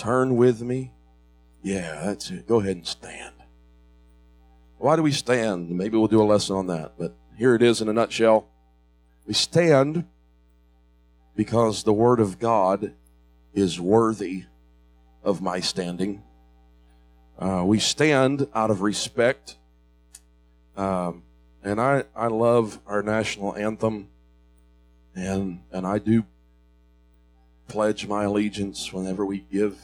turn with me? Yeah, that's it. Go ahead and stand. Why do we stand? Maybe we'll do a lesson on that, but here it is in a nutshell. We stand because the Word of God is worthy of my standing. Uh, we stand out of respect. Um, and I, I love our national anthem, and, and I do pledge my allegiance whenever we give,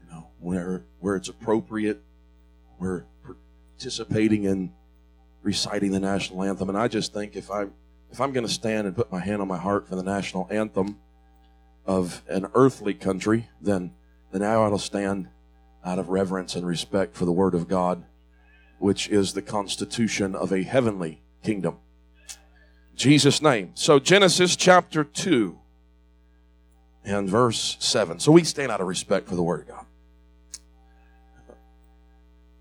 you know, where, where it's appropriate. We're participating in reciting the national anthem. And I just think if I'm, if I'm going to stand and put my hand on my heart for the national anthem of an earthly country, then, then I ought to stand out of reverence and respect for the Word of God, which is the constitution of a heavenly kingdom. Jesus' name. So, Genesis chapter 2 and verse 7. So, we stand out of respect for the Word of God.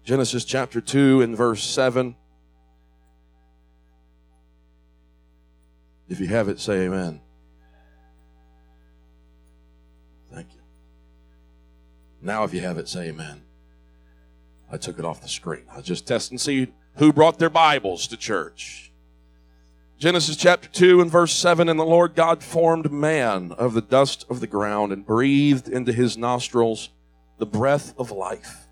Genesis chapter 2 and verse 7. If you have it, say amen. Thank you. Now, if you have it, say amen. I took it off the screen. I was just testing to see who brought their Bibles to church. Genesis chapter 2 and verse 7 And the Lord God formed man of the dust of the ground and breathed into his nostrils the breath of life.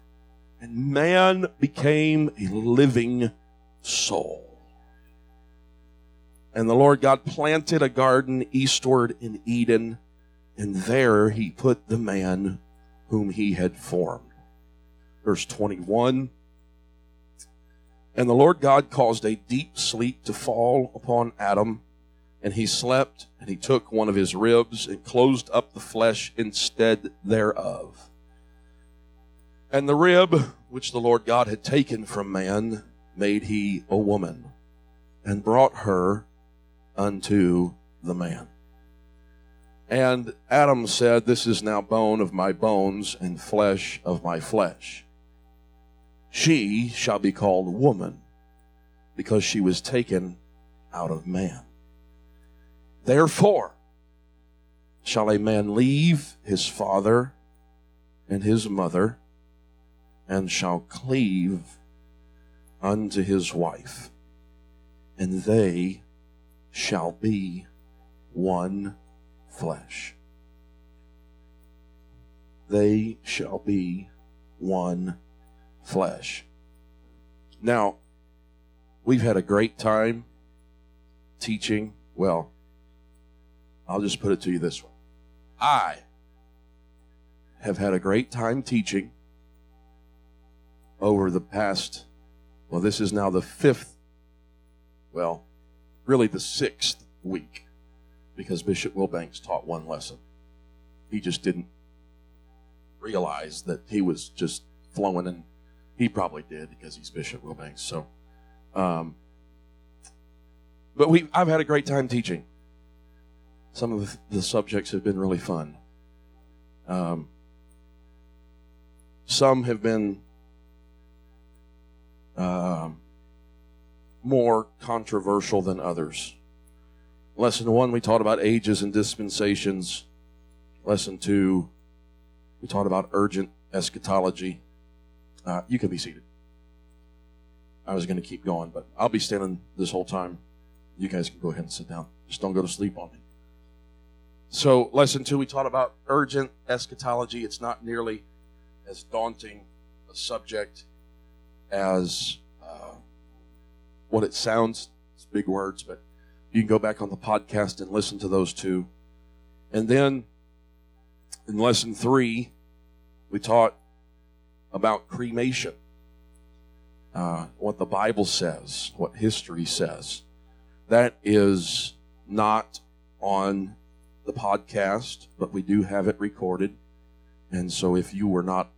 And man became a living soul. And the Lord God planted a garden eastward in Eden, and there he put the man whom he had formed. Verse 21 And the Lord God caused a deep sleep to fall upon Adam, and he slept, and he took one of his ribs and closed up the flesh instead thereof. And the rib which the Lord God had taken from man made he a woman, and brought her unto the man. And Adam said, This is now bone of my bones and flesh of my flesh. She shall be called woman because she was taken out of man. Therefore, shall a man leave his father and his mother and shall cleave unto his wife, and they shall be one flesh. They shall be one flesh. Now, we've had a great time teaching. Well, I'll just put it to you this way I have had a great time teaching over the past, well, this is now the fifth, well, really the sixth week because Bishop Wilbanks taught one lesson. He just didn't realize that he was just flowing, and he probably did because he's Bishop Wilbanks. So, um, but we I've had a great time teaching. Some of the, subjects have been really fun. Um, some have been um, more controversial than others. Lesson one, we taught about ages and dispensations. Lesson two, we taught about urgent eschatology. Uh, you can be seated. I was going to keep going, but I'll be standing this whole time. You guys can go ahead and sit down. Just don't go to sleep on me. So, lesson two, we taught about urgent eschatology. It's not nearly as daunting a subject as what it sounds. It's big words, but you can go back on the podcast and listen to those two. And then in lesson three, we taught about cremation, uh, what the Bible says, what history says. That is not on the podcast, but we do have it recorded. And so if you were not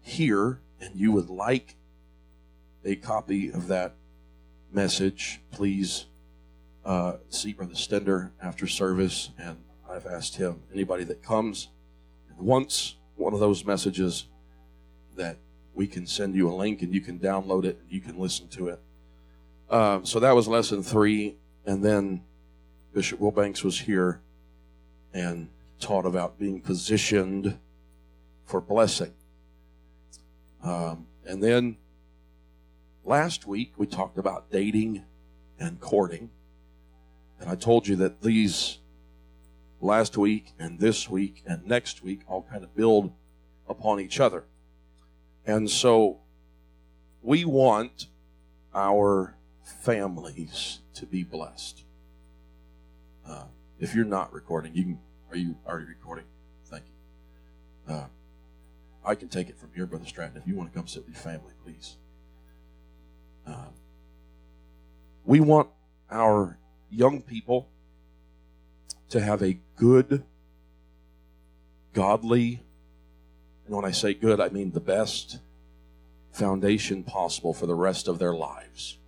here and you would like a copy of that message, please uh, see Brother Stender after service. And I've asked him, anybody that comes and wants one of those messages, that we can send you a link and you can download it and you can listen to it. Um, so that was lesson three. And then Bishop Wilbanks was here and taught about being positioned for blessing. Um, and then last week we talked about dating and courting. And I told you that these last week and this week and next week all kind of build upon each other. And so we want our families to be blessed. Uh, if you're not recording, you can. Are you already recording? Thank you. Uh, I can take it from here, Brother Stratton. If you want to come sit with your family, please. Uh, we want our young people to have a good, godly, and when I say good, I mean the best foundation possible for the rest of their lives.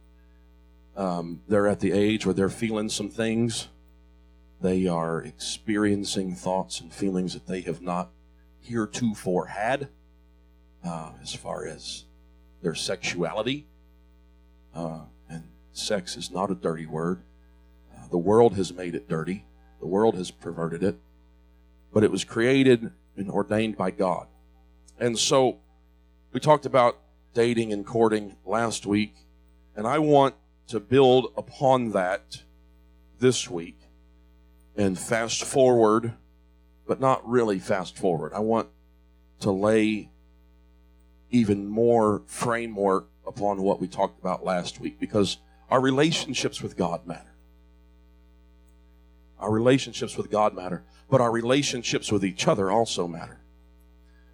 Um, they're at the age where they're feeling some things. They are experiencing thoughts and feelings that they have not heretofore had uh, as far as their sexuality. Uh, and sex is not a dirty word. Uh, the world has made it dirty, the world has perverted it, but it was created and ordained by God. And so we talked about dating and courting last week, and I want to build upon that this week and fast forward, but not really fast forward. I want to lay even more framework upon what we talked about last week because our relationships with God matter. Our relationships with God matter, but our relationships with each other also matter.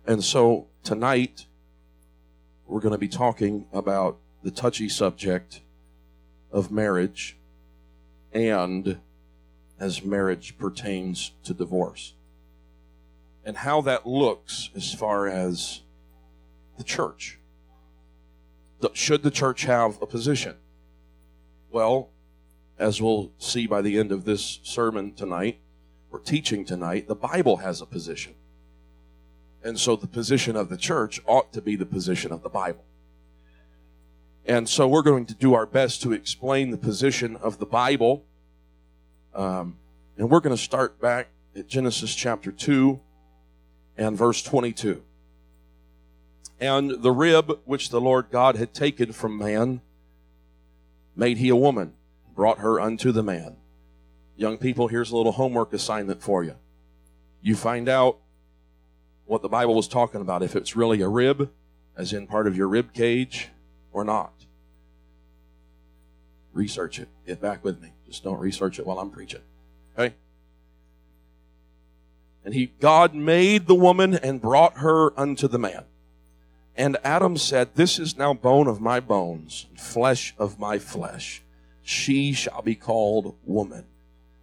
And so tonight, we're going to be talking about the touchy subject of marriage and as marriage pertains to divorce and how that looks as far as the church. Should the church have a position? Well, as we'll see by the end of this sermon tonight, or teaching tonight, the Bible has a position. And so the position of the church ought to be the position of the Bible. And so we're going to do our best to explain the position of the Bible. Um, and we're going to start back at Genesis chapter 2 and verse 22. And the rib which the Lord God had taken from man made he a woman, brought her unto the man. Young people, here's a little homework assignment for you. You find out what the Bible was talking about, if it's really a rib, as in part of your rib cage, or not. Research it. Get back with me. Just don't research it while I'm preaching. Okay? And he, God made the woman and brought her unto the man. And Adam said, This is now bone of my bones, flesh of my flesh. She shall be called woman,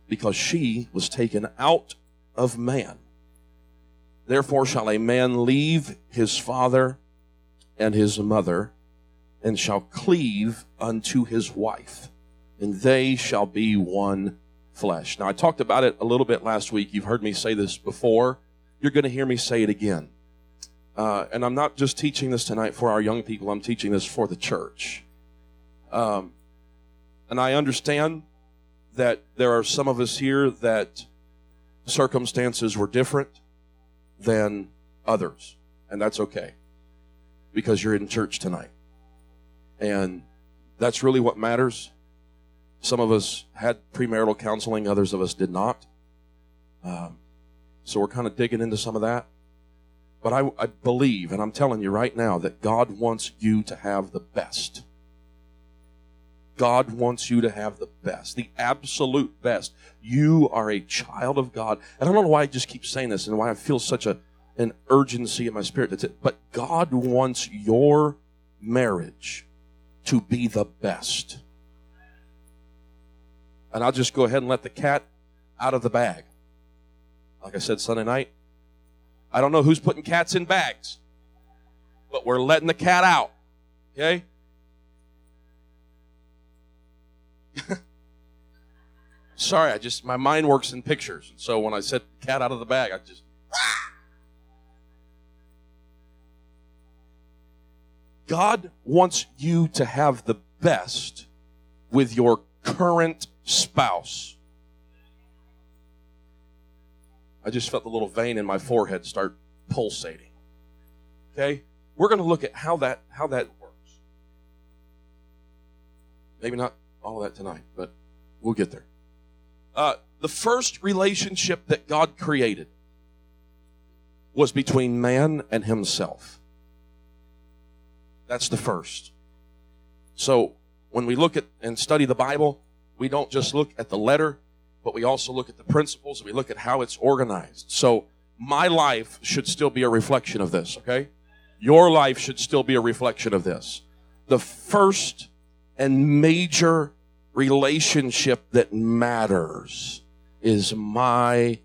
because she was taken out of man. Therefore shall a man leave his father and his mother, and shall cleave unto his wife, and they shall be one flesh. Now, I talked about it a little bit last week. You've heard me say this before. You're going to hear me say it again. Uh, and I'm not just teaching this tonight for our young people, I'm teaching this for the church. Um, and I understand that there are some of us here that circumstances were different than others. And that's okay because you're in church tonight. And that's really what matters. Some of us had premarital counseling, others of us did not. Um, so we're kind of digging into some of that. But I, I believe, and I'm telling you right now, that God wants you to have the best. God wants you to have the best, the absolute best. You are a child of God. And I don't know why I just keep saying this and why I feel such a, an urgency in my spirit. That's it. But God wants your marriage to be the best. And I'll just go ahead and let the cat out of the bag. Like I said Sunday night, I don't know who's putting cats in bags, but we're letting the cat out. Okay? Sorry, I just, my mind works in pictures. And so when I said cat out of the bag, I just. God wants you to have the best with your current spouse. I just felt the little vein in my forehead start pulsating. Okay? We're going to look at how that how that works. Maybe not all that tonight, but we'll get there. Uh, the first relationship that God created was between man and himself. That's the first. So when we look at and study the Bible, we don't just look at the letter, but we also look at the principles. We look at how it's organized. So my life should still be a reflection of this, okay? Your life should still be a reflection of this. The first and major relationship that matters is my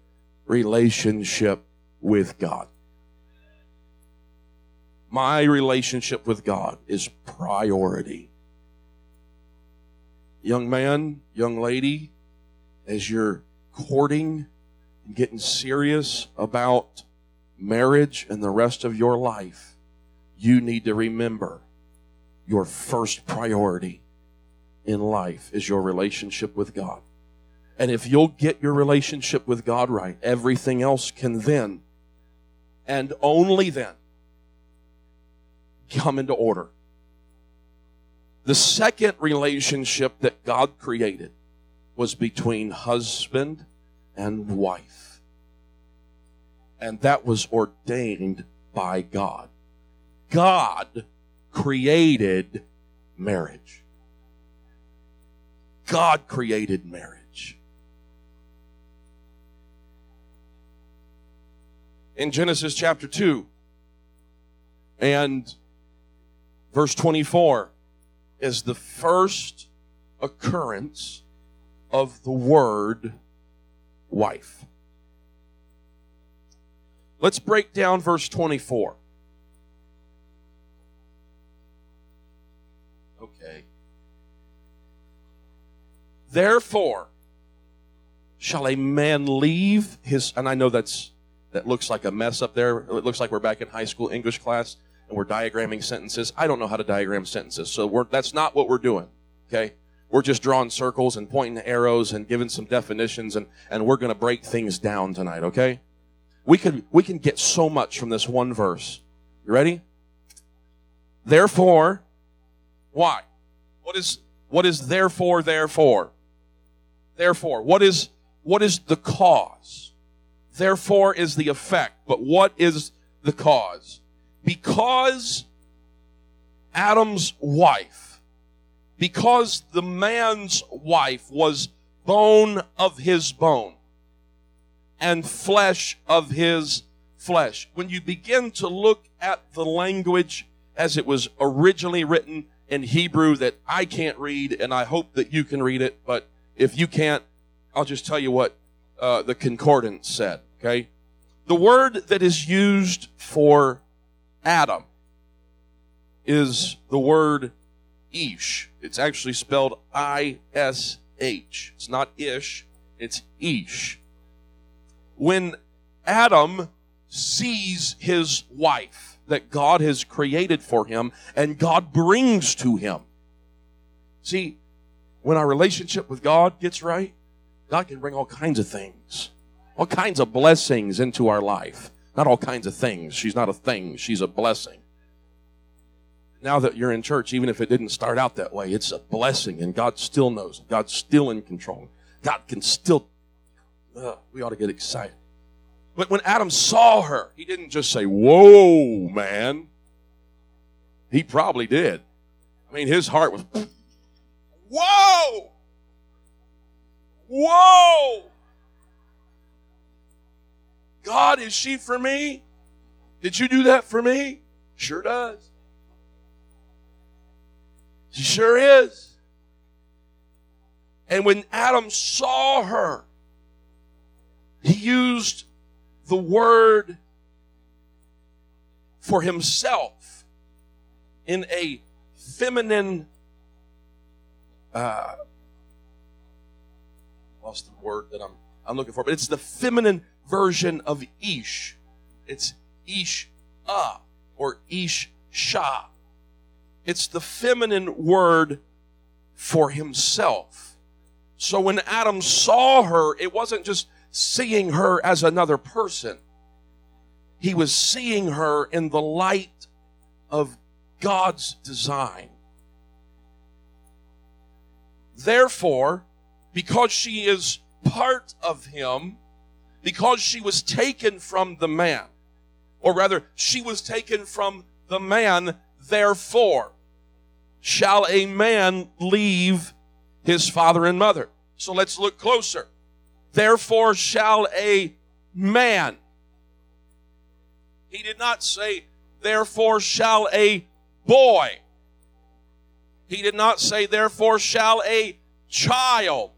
relationship with God. My relationship with God is priority. Young man, young lady, as you're courting and getting serious about marriage and the rest of your life, you need to remember your first priority in life is your relationship with God. And if you'll get your relationship with God right, everything else can then and only then come into order. The second relationship that God created was between husband and wife. And that was ordained by God. God created marriage. God created marriage. In Genesis chapter 2 and verse 24 is the first occurrence of the word wife. Let's break down verse 24. Okay. Therefore, shall a man leave his, and I know that's, that looks like a mess up there. It looks like we're back in high school English class and we're diagramming sentences. I don't know how to diagram sentences, so that's not what we're doing. Okay? We're just drawing circles and pointing arrows and giving some definitions, and, and we're going to break things down tonight, okay? We could we can get so much from this one verse. You ready? Therefore, why? What is what is therefore therefore? Therefore, what is what is the cause? Therefore is the effect, but what is the cause? Because Adam's wife, because the man's wife was bone of his bone and flesh of his flesh. When you begin to look at the language as it was originally written in Hebrew that I can't read, and I hope that you can read it, but if you can't, I'll just tell you what uh, the concordance said, okay? The word that is used for Adam is the word Ish. It's actually spelled I S H. It's not Ish, it's Ish. When Adam sees his wife that God has created for him and God brings to him. See, when our relationship with God gets right, God can bring all kinds of things, all kinds of blessings into our life. Not all kinds of things. She's not a thing, she's a blessing. Now that you're in church, even if it didn't start out that way, it's a blessing, and God still knows. God's still in control. God can still. Uh, we ought to get excited. But when Adam saw her, he didn't just say, Whoa, man. He probably did. I mean, his heart was, Whoa! Whoa! God, is she for me? Did you do that for me? Sure does. She sure is. And when Adam saw her, he used the word for himself in a feminine uh lost the word that I'm I'm looking for, but it's the feminine version of Ish. It's Ish Ah or Ish Shah. It's the feminine word for himself. So when Adam saw her, it wasn't just seeing her as another person. he was seeing her in the light of God's design. Therefore, because she is part of him, because she was taken from the man, or rather, she was taken from the man, therefore, shall a man leave his father and mother. So let's look closer. Therefore, shall a man. He did not say, therefore, shall a boy. He did not say, therefore, shall a child.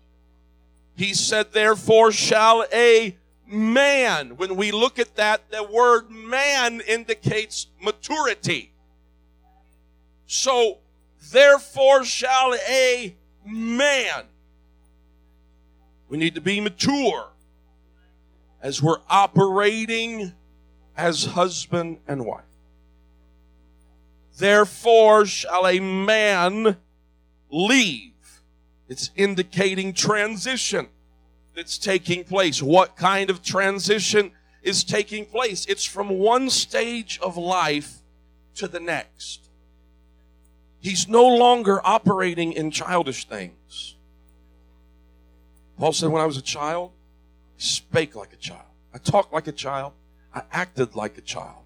He said, therefore, shall a man. When we look at that, the word man indicates maturity. So, therefore, shall a man. We need to be mature as we're operating as husband and wife. Therefore shall a man leave. It's indicating transition that's taking place. What kind of transition is taking place? It's from one stage of life to the next. He's no longer operating in childish things. Paul said, When I was a child, I spake like a child. I talked like a child. I acted like a child.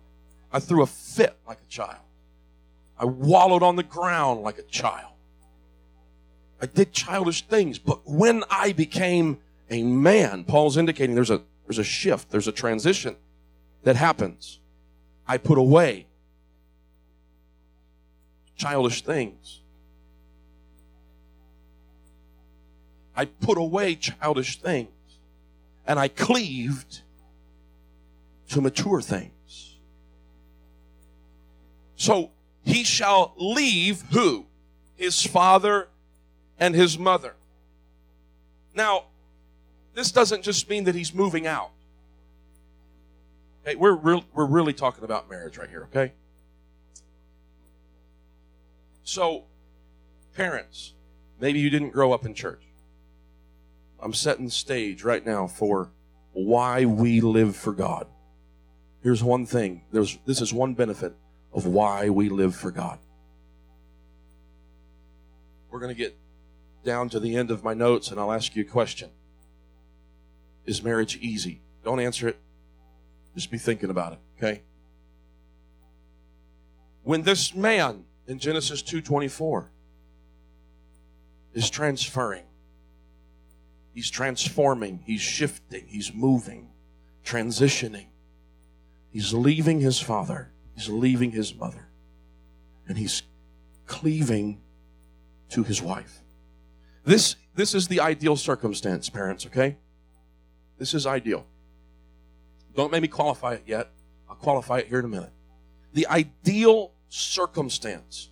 I threw a fit like a child. I wallowed on the ground like a child. I did childish things, but when I became a man, Paul's indicating there's a there's a shift, there's a transition that happens. I put away childish things. I put away childish things and I cleaved to mature things. So he shall leave who? His father and his mother. Now, this doesn't just mean that he's moving out. Okay, we're, re- we're really talking about marriage right here, okay? So, parents, maybe you didn't grow up in church. I'm setting the stage right now for why we live for God. Here's one thing. There's, this is one benefit of why we live for God. We're going to get down to the end of my notes and I'll ask you a question. Is marriage easy? Don't answer it. Just be thinking about it, okay? When this man in Genesis 2:24 is transferring, he's transforming, he's shifting, he's moving, transitioning. He's leaving his father He's leaving his mother and he's cleaving to his wife. This, this is the ideal circumstance, parents, okay? This is ideal. Don't make me qualify it yet. I'll qualify it here in a minute. The ideal circumstance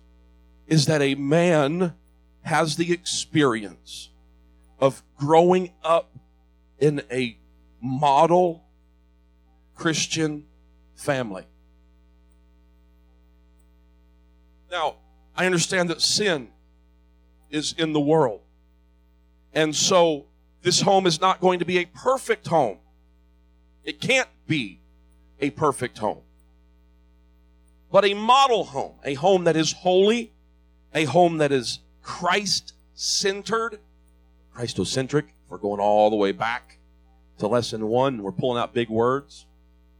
is that a man has the experience of growing up in a model Christian family. Now, I understand that sin is in the world. And so this home is not going to be a perfect home. It can't be a perfect home. But a model home, a home that is holy, a home that is Christ centered, Christocentric. We're going all the way back to lesson one. We're pulling out big words.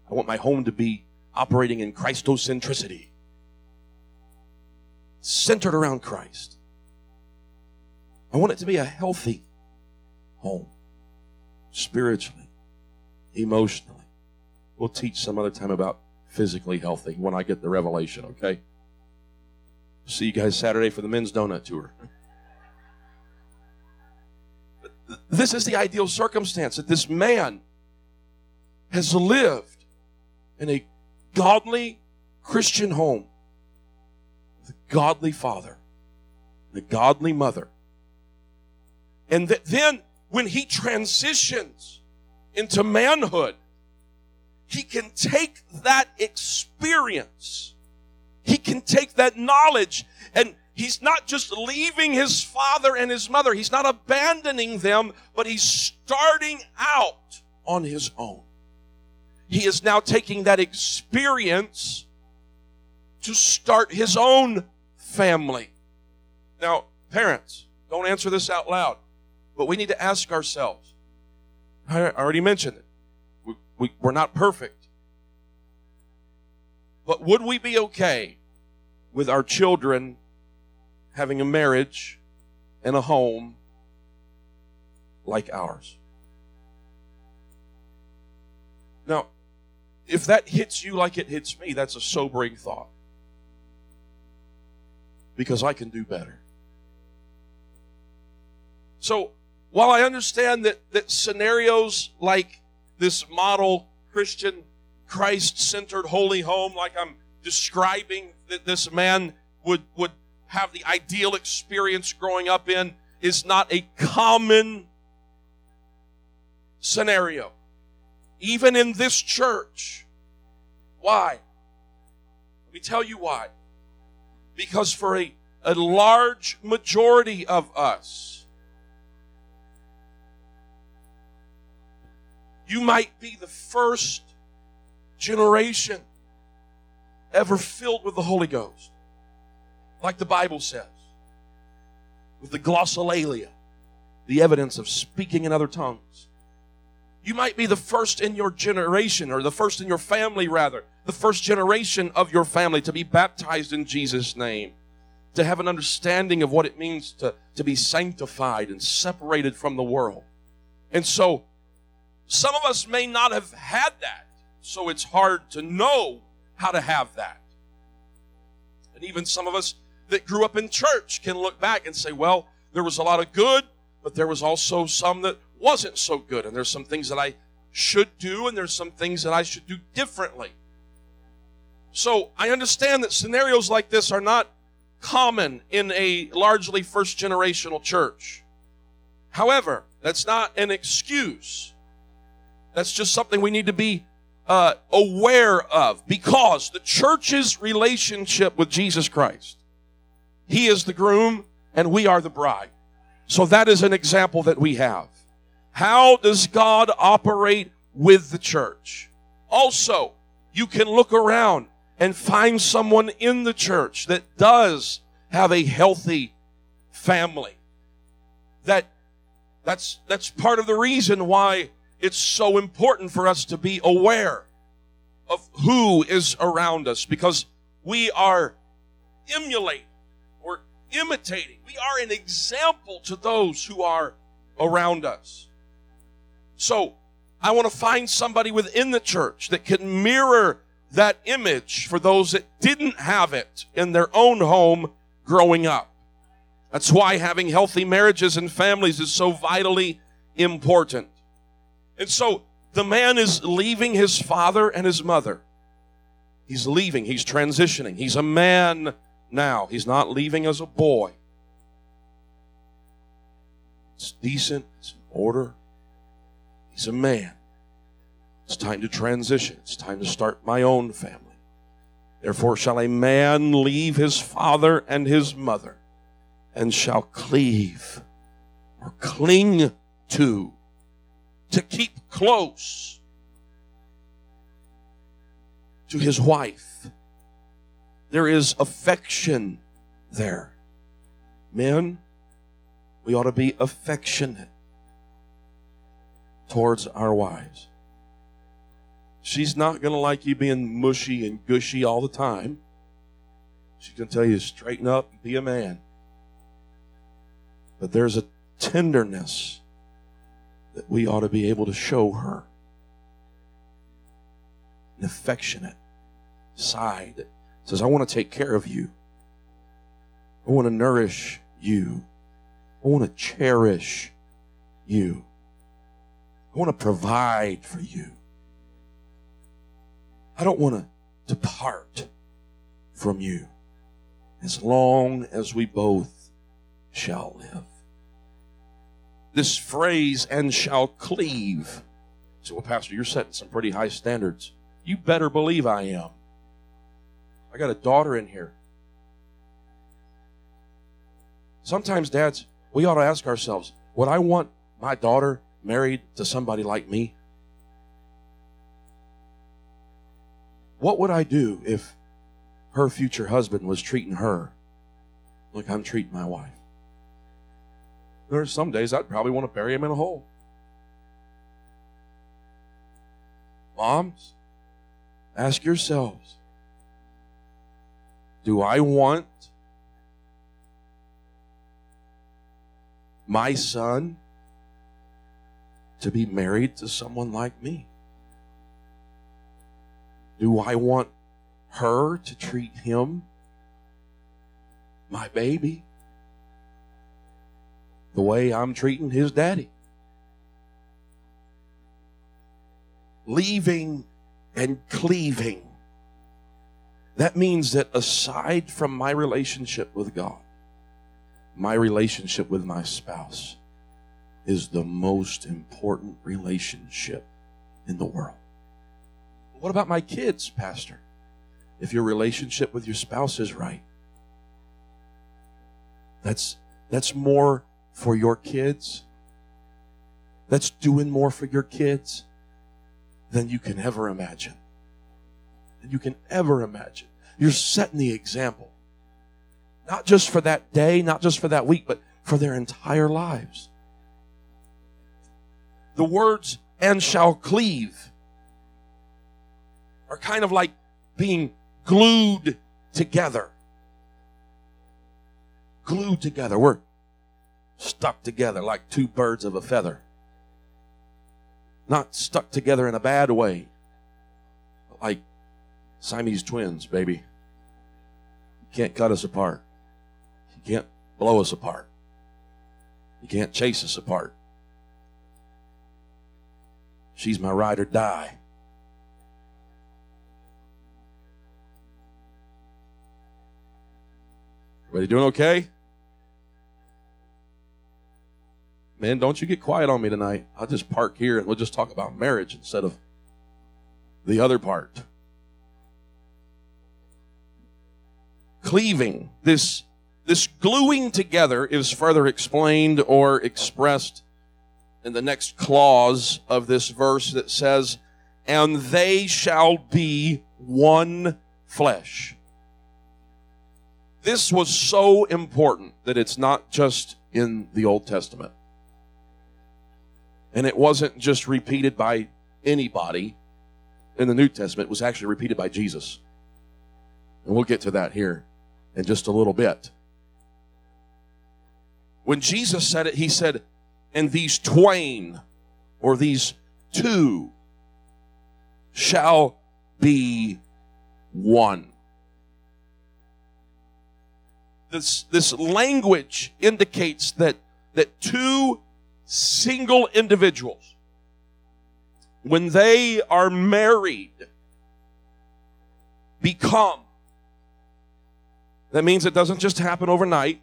I want my home to be operating in Christocentricity centered around Christ. I want it to be a healthy home, spiritually, emotionally. We'll teach some other time about physically healthy when I get the revelation, okay? See you guys Saturday for the men's donut tour. This is the ideal circumstance that this man has lived in a godly Christian home the godly father, the godly mother. And that then when he transitions into manhood, he can take that experience, he can take that knowledge, and he's not just leaving his father and his mother, he's not abandoning them, but he's starting out on his own. he is now taking that experience to start his own family. Now, parents, don't answer this out loud, but we need to ask ourselves. I already mentioned it. We, we, we're not perfect. But would we be okay with our children having a marriage and a home like ours? Now, if that hits you like it hits me, that's a sobering thought. Because I can do better. So, while I understand that, that scenarios like this model Christian, Christ centered holy home, like I'm describing that this man would, would have the ideal experience growing up in, is not a common scenario even in this church. Why? Let me tell you why. Because for a, a large majority of us, you might be the first generation ever filled with the Holy Ghost, like the Bible says, with the glossolalia, the evidence of speaking in other tongues. You might be the first in your generation, or the first in your family, rather, the first generation of your family to be baptized in Jesus' name, to have an understanding of what it means to, to be sanctified and separated from the world. And so, some of us may not have had that, so it's hard to know how to have that. And even some of us that grew up in church can look back and say, well, there was a lot of good, but there was also some that wasn't so good. And there's some things that I should do, and there's some things that I should do differently. So I understand that scenarios like this are not common in a largely first generational church. However, that's not an excuse. That's just something we need to be uh, aware of because the church's relationship with Jesus Christ, He is the groom and we are the bride. So that is an example that we have. How does God operate with the church? Also, you can look around and find someone in the church that does have a healthy family. That that's that's part of the reason why it's so important for us to be aware of who is around us because we are emulating or imitating. We are an example to those who are around us. So I want to find somebody within the church that can mirror that image for those that didn't have it in their own home growing up. That's why having healthy marriages and families is so vitally important. And so the man is leaving his father and his mother. He's leaving, he's transitioning. He's a man now. He's not leaving as a boy. It's decent, it's order. He's a man. It's time to transition. It's time to start my own family. Therefore, shall a man leave his father and his mother and shall cleave or cling to, to keep close to his wife. There is affection there. Men, we ought to be affectionate towards our wives. She's not going to like you being mushy and gushy all the time. She's going to tell you straighten up be a man. But there's a tenderness that we ought to be able to show her. An affectionate side that says, I want to take care of you. I want to nourish you. I want to cherish you. I want to provide for you. I don't want to depart from you as long as we both shall live. This phrase, and shall cleave. So, well, Pastor, you're setting some pretty high standards. You better believe I am. I got a daughter in here. Sometimes, dads, we ought to ask ourselves would I want my daughter married to somebody like me? What would I do if her future husband was treating her like I'm treating my wife? There are some days I'd probably want to bury him in a hole. Moms, ask yourselves do I want my son to be married to someone like me? Do I want her to treat him, my baby, the way I'm treating his daddy? Leaving and cleaving. That means that aside from my relationship with God, my relationship with my spouse is the most important relationship in the world. What about my kids, Pastor? If your relationship with your spouse is right, that's that's more for your kids. That's doing more for your kids than you can ever imagine. Than you can ever imagine. You're setting the example. Not just for that day, not just for that week, but for their entire lives. The words and shall cleave are kind of like being glued together. Glued together. We're stuck together like two birds of a feather. Not stuck together in a bad way, like Siamese twins, baby. You can't cut us apart. You can't blow us apart. You can't chase us apart. She's my ride or die. Everybody doing okay? Man, don't you get quiet on me tonight. I'll just park here and we'll just talk about marriage instead of the other part. Cleaving, this, this gluing together is further explained or expressed in the next clause of this verse that says, And they shall be one flesh. This was so important that it's not just in the Old Testament. And it wasn't just repeated by anybody in the New Testament, it was actually repeated by Jesus. And we'll get to that here in just a little bit. When Jesus said it, he said, And these twain, or these two, shall be one this, this language indicates that, that two single individuals, when they are married, become. That means it doesn't just happen overnight,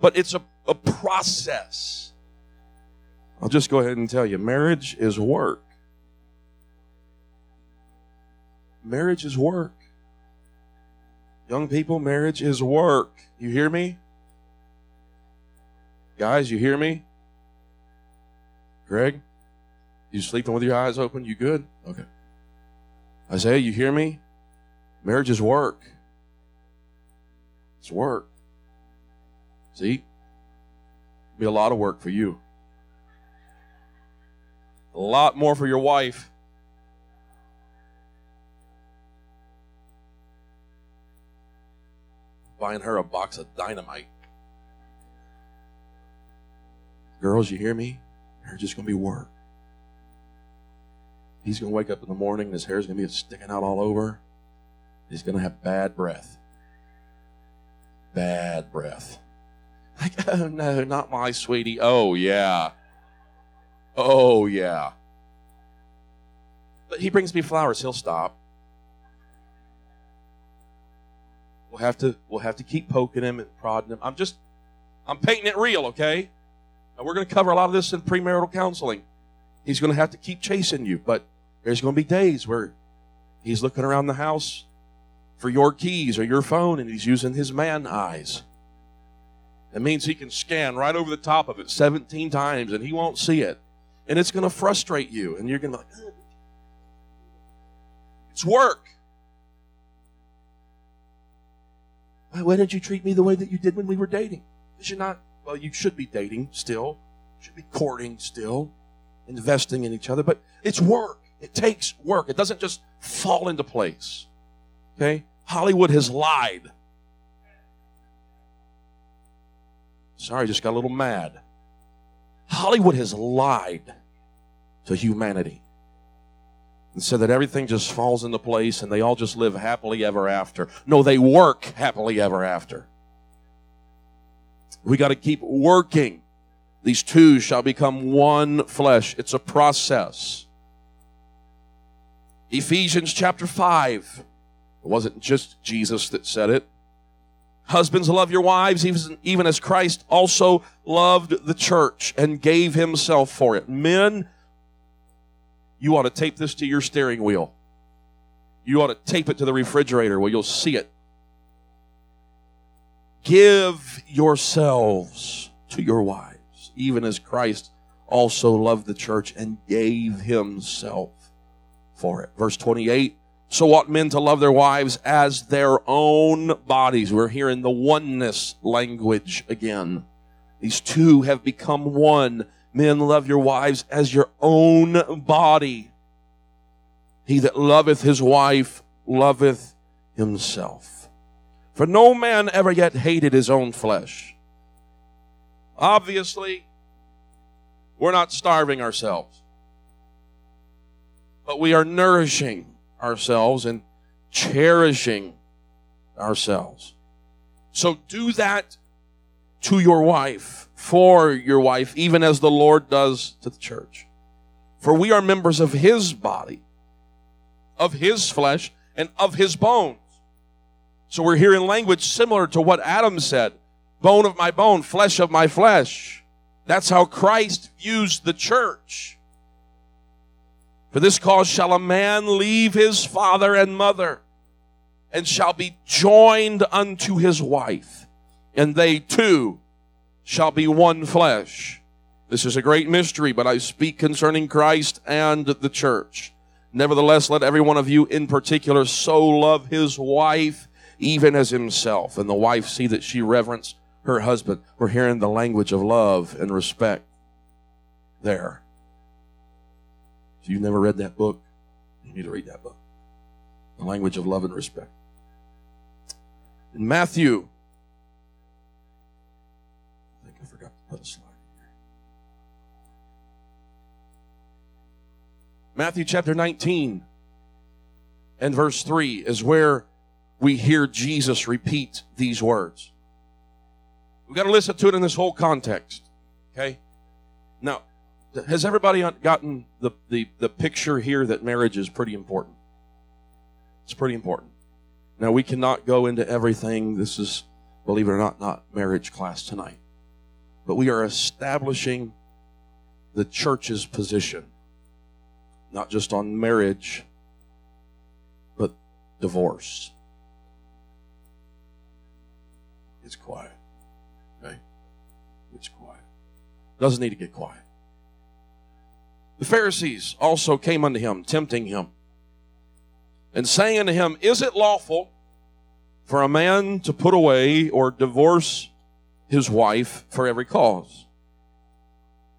but it's a, a process. I'll just go ahead and tell you marriage is work. Marriage is work. Young people, marriage is work. You hear me? Guys, you hear me? Greg, you sleeping with your eyes open? You good? Okay. Isaiah, you hear me? Marriage is work. It's work. See? Be a lot of work for you. A lot more for your wife. buying her a box of dynamite. Girls, you hear me? They're just going to be work. He's going to wake up in the morning and his hair's going to be sticking out all over. He's going to have bad breath. Bad breath. Like, oh no, not my sweetie. Oh, yeah. Oh, yeah. But he brings me flowers. He'll stop. We'll have to we'll have to keep poking him and prodding him. I'm just I'm painting it real, okay? And we're going to cover a lot of this in premarital counseling. He's going to have to keep chasing you, but there's going to be days where he's looking around the house for your keys or your phone and he's using his man eyes. It means he can scan right over the top of it 17 times and he won't see it. And it's going to frustrate you and you're going to be like, It's work. Why didn't you treat me the way that you did when we were dating? Because you're not, well, you should be dating still, you should be courting still, investing in each other, but it's work. It takes work. It doesn't just fall into place. Okay? Hollywood has lied. Sorry, just got a little mad. Hollywood has lied to humanity and said that everything just falls into place and they all just live happily ever after. No, they work happily ever after. We got to keep working. These two shall become one flesh. It's a process. Ephesians chapter 5. It wasn't just Jesus that said it. Husbands, love your wives, even, as Christ also loved the church and gave himself for it. Men, you ought to tape this to your steering wheel. You ought to tape it to the refrigerator where you'll see it. Give yourselves to your wives, even as Christ also loved the church and gave himself for it. Verse 28 so ought men to love their wives as their own bodies. We're hearing the oneness language again. These two have become one. Men, love your wives as your own body. He that loveth his wife loveth himself. For no man ever yet hated his own flesh. Obviously, we're not starving ourselves, but we are nourishing ourselves and cherishing ourselves. So do that to your wife, for your wife, even as the Lord does to the church. For we are members of his body, of his flesh, and of his bones. So we're hearing language similar to what Adam said bone of my bone, flesh of my flesh. That's how Christ views the church. For this cause shall a man leave his father and mother, and shall be joined unto his wife, and they two shall be one flesh. This is a great mystery, but I speak concerning Christ and the church. Nevertheless, let every one of you in particular so love his wife even as himself, and the wife see that she reverence her husband. We're hearing the language of love and respect there. If you've never read that book, you need to read that book. The language of love and respect. In Matthew, I think I forgot to put a slide in here. Matthew chapter 19 and verse 3 is where we hear Jesus repeat these words. We've got to listen to it in this whole context. Okay? Now, has everybody gotten the, the, the picture here that marriage is pretty important? It's pretty important. Now, we cannot go into everything. This is, believe it or not, not marriage class tonight. But we are establishing the church's position, not just on marriage, but divorce. It's quiet. Okay? It's quiet. Doesn't need to get quiet. The Pharisees also came unto him, tempting him, and saying unto him, Is it lawful for a man to put away or divorce his wife for every cause?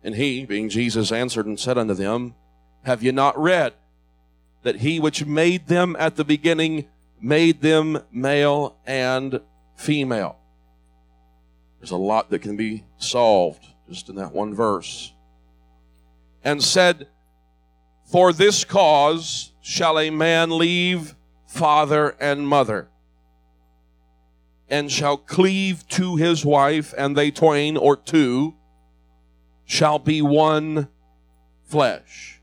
And he, being Jesus, answered and said unto them, Have ye not read that he which made them at the beginning made them male and female? There's a lot that can be solved just in that one verse and said, For this cause shall a man leave father and mother, and shall cleave to his wife, and they twain or two shall be one flesh.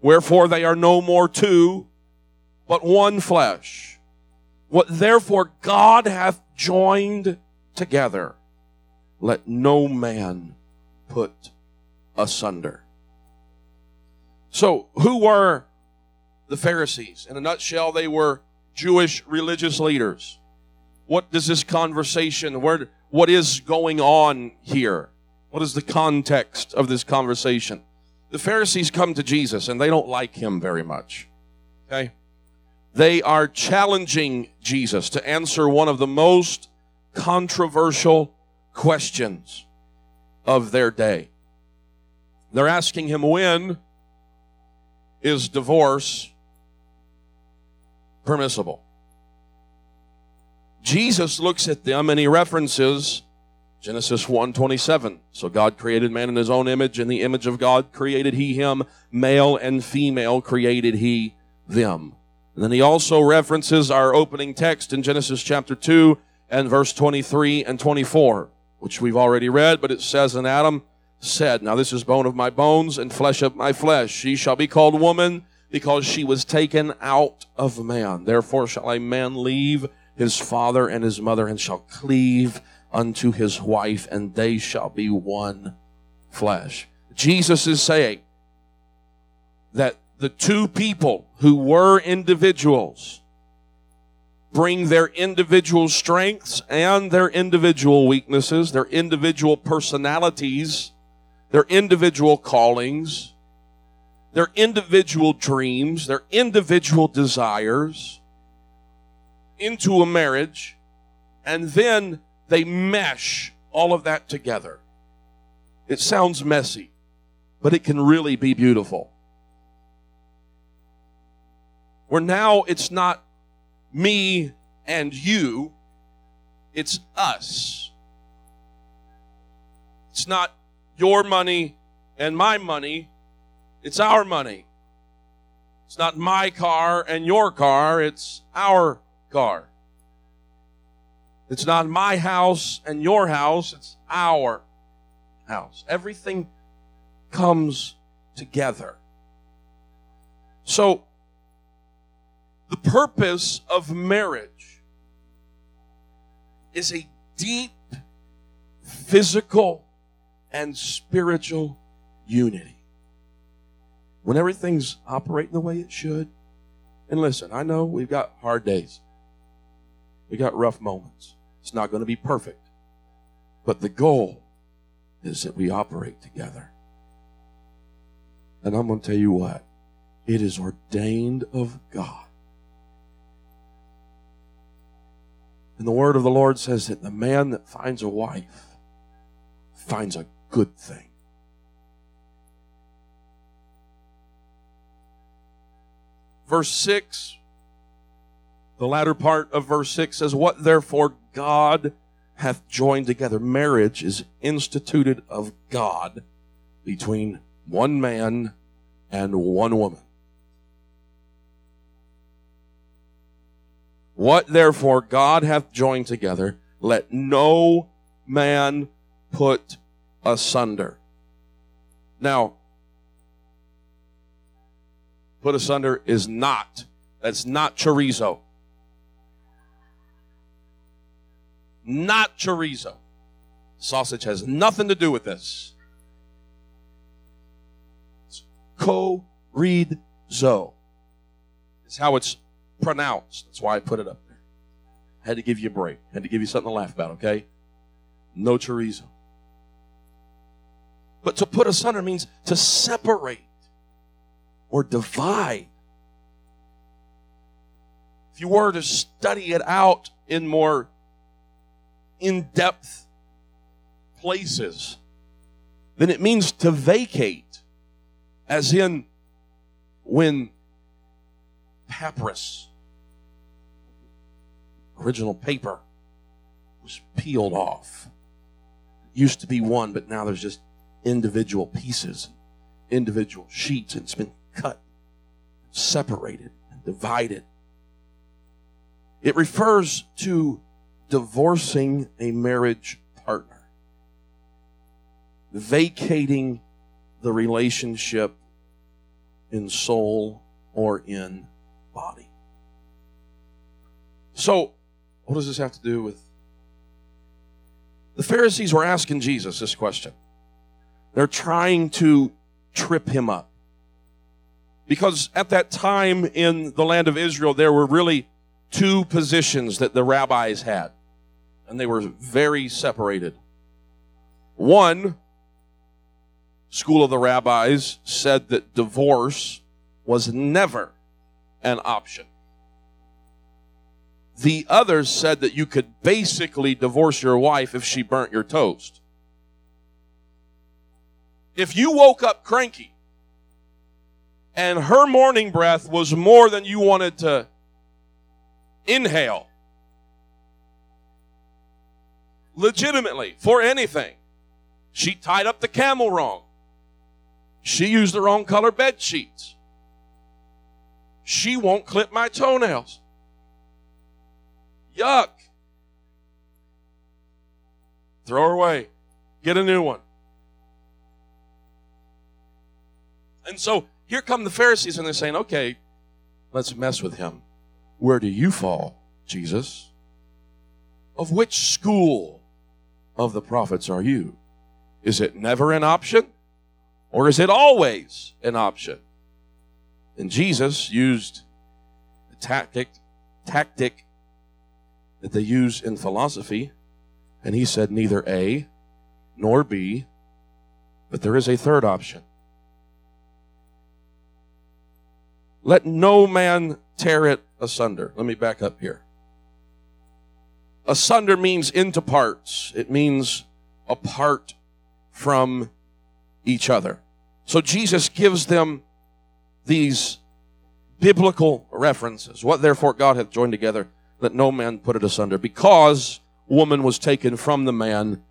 Wherefore they are no more two, but one flesh. What therefore God hath joined together, let no man put asunder. So, who were the Pharisees? In a nutshell, they were Jewish religious leaders. What does this conversation, where, what is going on here? What is the context of this conversation? The Pharisees come to Jesus and they don't like him very much. Okay? They are challenging Jesus to answer one of the most controversial questions of their day. They're asking him when is divorce permissible? Jesus looks at them and he references Genesis 1:27. So God created man in his own image, in the image of God created he him, male and female created he them. And then he also references our opening text in Genesis chapter 2 and verse 23 and 24, which we've already read, but it says, in Adam said, Now this is bone of my bones and flesh of my flesh. She shall be called woman because she was taken out of man. Therefore shall a man leave his father and his mother and shall cleave unto his wife, and they shall be one flesh. Jesus is saying that the two people who were individuals bring their individual strengths and their individual weaknesses, their individual personalities, their individual callings, their individual dreams, their individual desires into a marriage, and then they mesh all of that together. It sounds messy, but it can really be beautiful where now it's not me and you, it's us. It's not your money and my money, it's our money. It's not my car and your car, it's our car. It's not my house and your house, it's our house. Everything comes together. So, the purpose of marriage is a deep physical and spiritual unity. When everything's operating the way it should, and listen, I know we've got hard days. We got rough moments. It's not going to be perfect. But the goal is that we operate together. And I'm going to tell you what, it is ordained of God And the word of the Lord says that the man that finds a wife finds a good thing. Verse 6, the latter part of verse 6 says, What therefore God hath joined together. Marriage is instituted of God between one man and one woman. What therefore God hath joined together, let no man put asunder. Now, put asunder is not, that's not chorizo. Not chorizo. Sausage has nothing to do with this. It's chorizo. It's how it's pronounced. That's why I put it up there. Had to give you a break. Had to give you something to laugh about, okay? No chorizo. But to put asunder means to separate or divide. If you were to study it out in more in depth places, then it means to vacate, as in when papyrus original paper was peeled off. It used to be one, but now there's just individual pieces, individual sheets, and it's been cut, separated, and divided. It refers to divorcing a marriage partner, vacating the relationship in soul or in body. So, what does this have to do with? The Pharisees were asking Jesus this question. They're trying to trip him up. Because at that time in the land of Israel, there were really two positions that the rabbis had, and they were very separated. One, school of the rabbis said that divorce was never an option. The others said that you could basically divorce your wife if she burnt your toast. If you woke up cranky and her morning breath was more than you wanted to inhale, legitimately, for anything, she tied up the camel wrong. She used the wrong color bed sheets. She won't clip my toenails. Yuck. Throw her away. Get a new one. And so here come the Pharisees and they're saying, okay, let's mess with him. Where do you fall, Jesus? Of which school of the prophets are you? Is it never an option? Or is it always an option? And Jesus used a tactic, tactic that they use in philosophy, and he said neither A nor B, but there is a third option. Let no man tear it asunder. Let me back up here. Asunder means into parts. It means apart from each other. So Jesus gives them these biblical references. What therefore God hath joined together, let no man put it asunder. Because woman was taken from the man,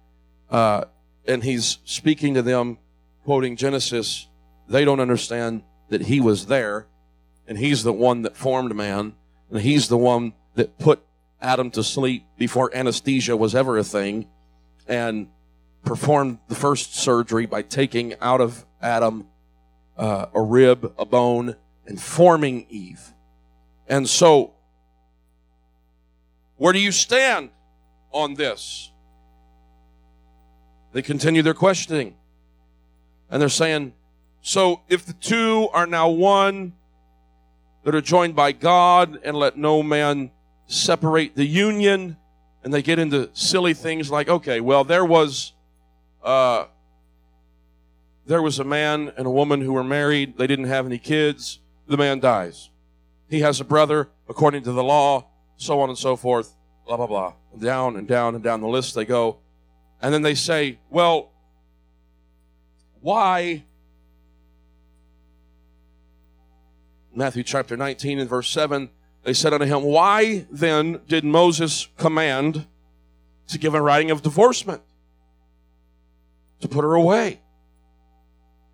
uh, and he's speaking to them, quoting Genesis. They don't understand that he was there, and he's the one that formed man, and he's the one that put Adam to sleep before anesthesia was ever a thing, and performed the first surgery by taking out of Adam uh, a rib, a bone, and forming Eve. And so, where do you stand on this? They continue their questioning. And they're saying, so if the two are now one that are joined by God, and let no man separate the union, and they get into silly things like, okay, well, there was uh, there was a man and a woman who were married. They didn't have any kids. The man dies. He has a brother according to the law, so on and so forth, blah, blah, blah. Down and down and down the list they go. And then they say, well, why? Matthew chapter 19 and verse 7, they said unto him, Why then did Moses command to give a writing of divorcement? to put her away.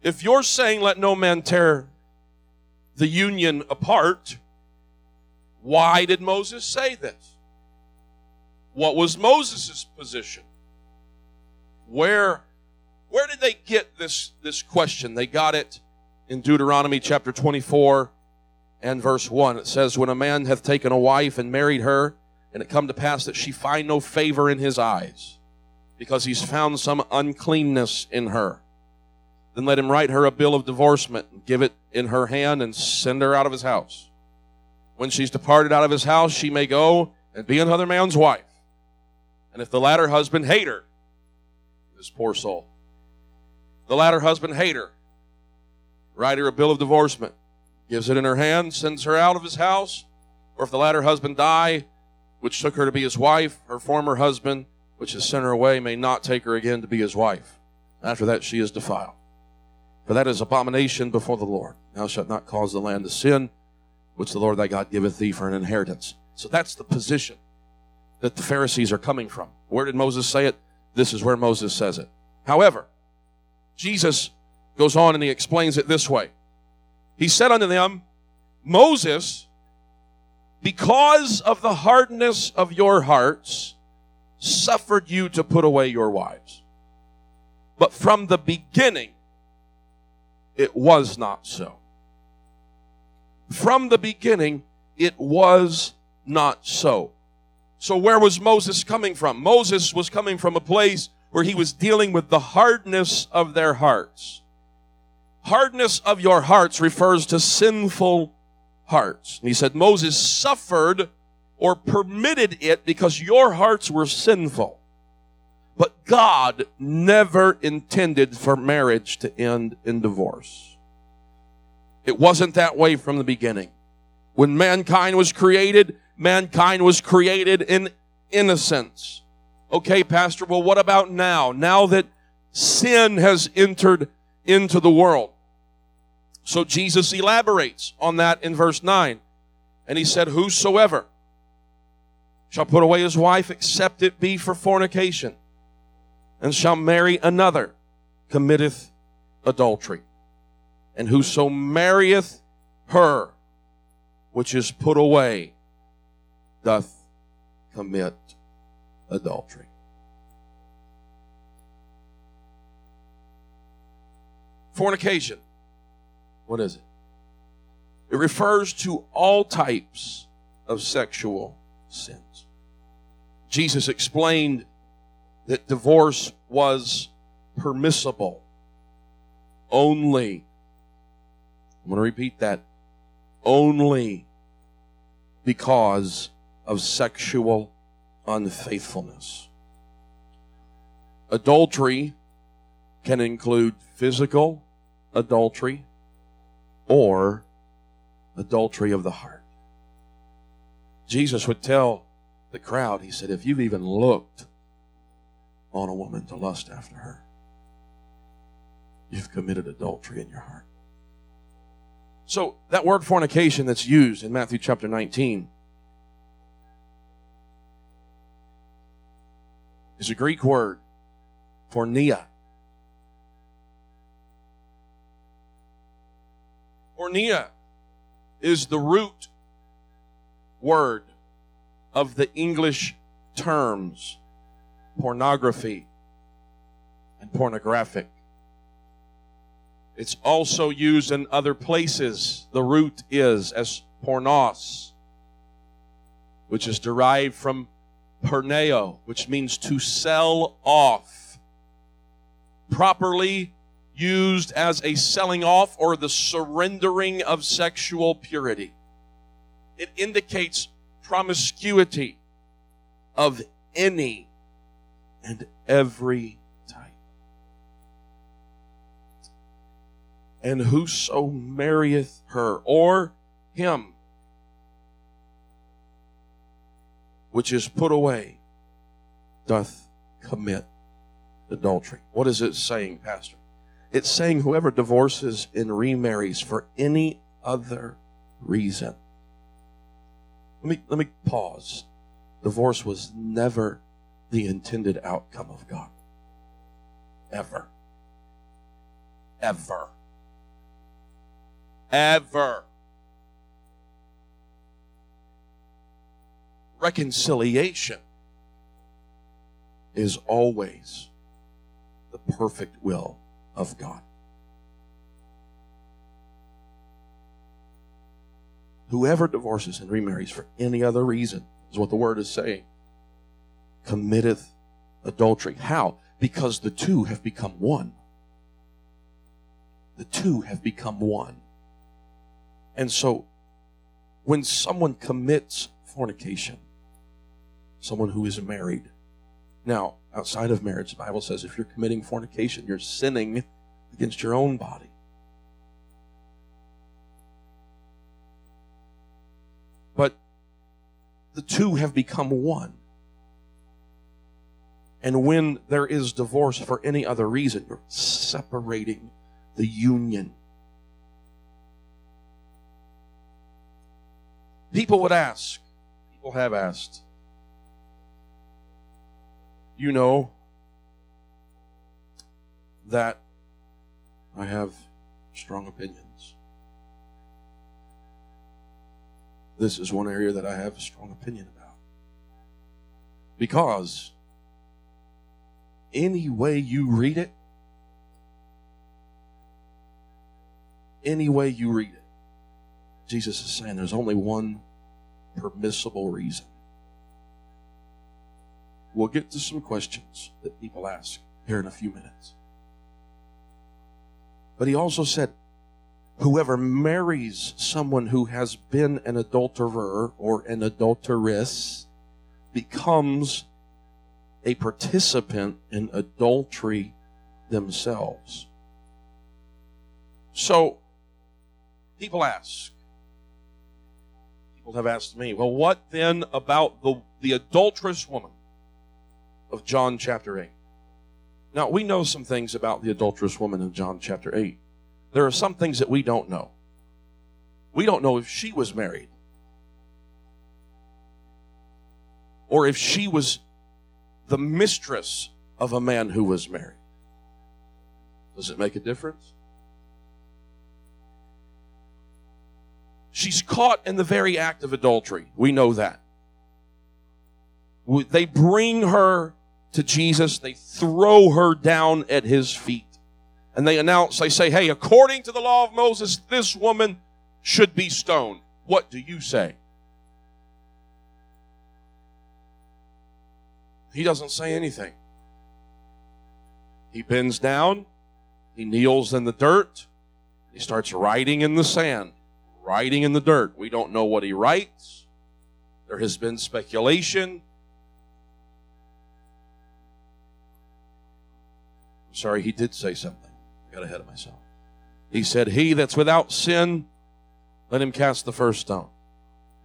If you're saying, let no man tear the union apart, why did Moses say this? What was Moses' position? Where, where did they get this, this question? They got it in Deuteronomy chapter 24 and verse 1. It says, When a man hath taken a wife and married her, and it come to pass that she find no favor in his eyes, because he's found some uncleanness in her. Then let him write her a bill of divorcement and give it in her hand and send her out of his house. When she's departed out of his house, she may go and be another man's wife. And if the latter husband hate her, this poor soul, the latter husband hate her, write her a bill of divorcement, gives it in her hand, sends her out of his house. Or if the latter husband die, which took her to be his wife, her former husband which has sent her away may not take her again to be his wife. After that, she is defiled. For that is abomination before the Lord. Thou shalt not cause the land to sin, which the Lord thy God giveth thee for an inheritance. So that's the position that the Pharisees are coming from. Where did Moses say it? This is where Moses says it. However, Jesus goes on and he explains it this way. He said unto them, Moses, because of the hardness of your hearts, suffered you to put away your wives. But from the beginning, it was not so. From the beginning, it was not so. So, where was Moses coming from? Moses was coming from a place where he was dealing with the hardness of their hearts. Hardness of your hearts refers to sinful hearts. And he said, Moses suffered or permitted it because your hearts were sinful. But God never intended for marriage to end in divorce. It wasn't that way from the beginning. When mankind was created, mankind was created in innocence. Okay, Pastor, well, what about now? Now that sin has entered into the world. So Jesus elaborates on that in verse 9. And he said, Whosoever shall put away his wife, except it be for fornication, and shall marry another, committeth adultery. And whoso marrieth her, which is put away, doth commit adultery. Fornication. What is it? It refers to all types of sexual sins. Jesus explained that divorce was permissible only. I'm going to repeat that. Only because of sexual unfaithfulness. Adultery can include physical adultery or adultery of the heart. Jesus would tell the crowd, He said, if you've even looked on a woman to lust after her, you've committed adultery in your heart. So, that word fornication that's used in Matthew chapter 19 is a Greek word, porneia. Porneia is the root word of the English terms pornography and pornographic. It's also used in other places. The root is as pornos, which is derived from perneo, which means to sell off. Properly used as a selling off or the surrendering of sexual purity. It indicates promiscuity of any and every type. And whoso marrieth her or him which is put away doth commit adultery. What is it saying, Pastor? It's saying whoever divorces and remarries for any other reason. Let me, let me pause. Divorce was never the intended outcome of God. Ever. Ever. Ever. Reconciliation is always the perfect will of God. Whoever divorces and remarries for any other reason is what the word is saying committeth adultery. How? Because the two have become one. The two have become one. And so, when someone commits fornication, someone who is married, now, outside of marriage, the Bible says if you're committing fornication, you're sinning against your own body. But the two have become one. And when there is divorce for any other reason, you're separating the union. People would ask, people have asked, you know that I have strong opinions. This is one area that I have a strong opinion about. Because any way you read it, any way you read it, Jesus is saying there's only one permissible reason. We'll get to some questions that people ask here in a few minutes. But he also said, whoever marries someone who has been an adulterer or an adulteress becomes a participant in adultery themselves. So, people ask, People have asked me, well, what then about the, the adulterous woman of John chapter 8? Now, we know some things about the adulterous woman in John chapter 8. There are some things that we don't know. We don't know if she was married or if she was the mistress of a man who was married. Does it make a difference? She's caught in the very act of adultery. We know that. They bring her to Jesus, they throw her down at his feet, and they announce, they say, Hey, according to the law of Moses, this woman should be stoned. What do you say? He doesn't say anything. He bends down, he kneels in the dirt, he starts writing in the sand writing in the dirt. We don't know what he writes. There has been speculation. Sorry, he did say something. I got ahead of myself. He said, He that's without sin, let him cast the first stone.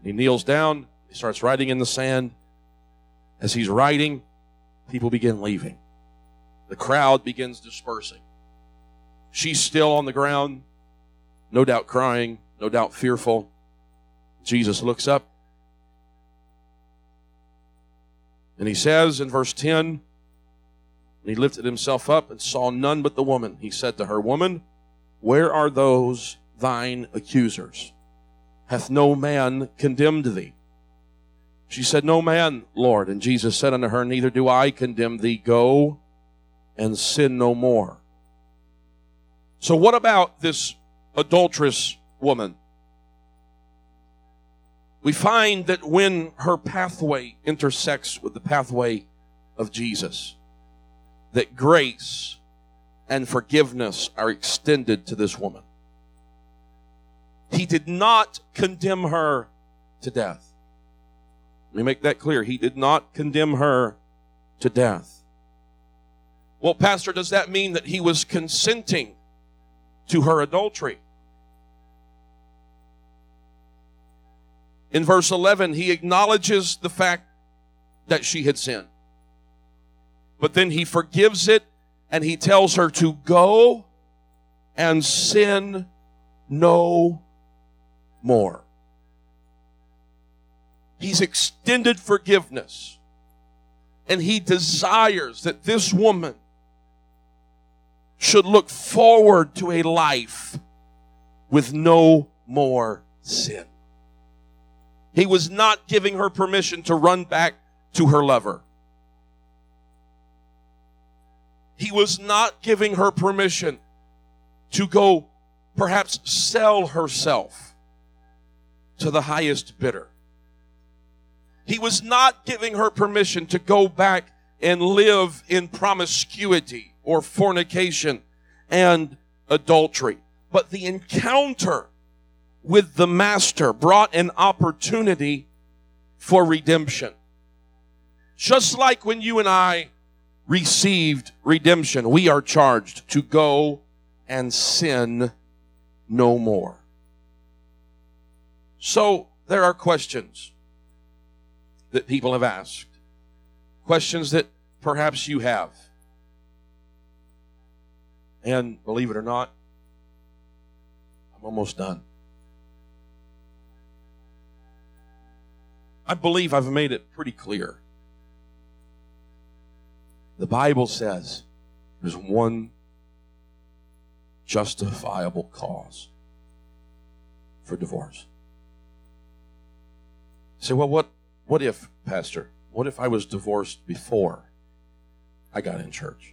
He kneels down, he starts writing in the sand. As he's writing, people begin leaving. The crowd begins dispersing. She's still on the ground, no doubt crying no doubt fearful. Jesus looks up and he says in verse 10 he lifted himself up and saw none but the woman. He said to her, Woman, where are those thine accusers? Hath no man condemned thee? She said, No man, Lord. And Jesus said unto her, Neither do I condemn thee. Go and sin no more. So, what about this adulterous woman. We find that when her pathway intersects with the pathway of Jesus, that grace and forgiveness are extended to this woman. He did not condemn her to death. Let me make that clear. He did not condemn her to death. Well, Pastor, does that mean that he was consenting to her adultery? In verse 11, he acknowledges the fact that she had sinned. But then he forgives it and he tells her to go and sin no more. He's extended forgiveness and he desires that this woman should look forward to a life with no more sin. He was not giving her permission to run back to her lover. He was not giving her permission to go perhaps sell herself to the highest bidder. He was not giving her permission to go back and live in promiscuity or fornication and adultery. But the encounter with the master brought an opportunity for redemption. Just like when you and I received redemption, we are charged to go and sin no more. So there are questions that people have asked, questions that perhaps you have. And believe it or not, I'm almost done. I believe I've made it pretty clear. The Bible says there's one justifiable cause for divorce. say, well, what, what if, Pastor? What if I was divorced before I got in church?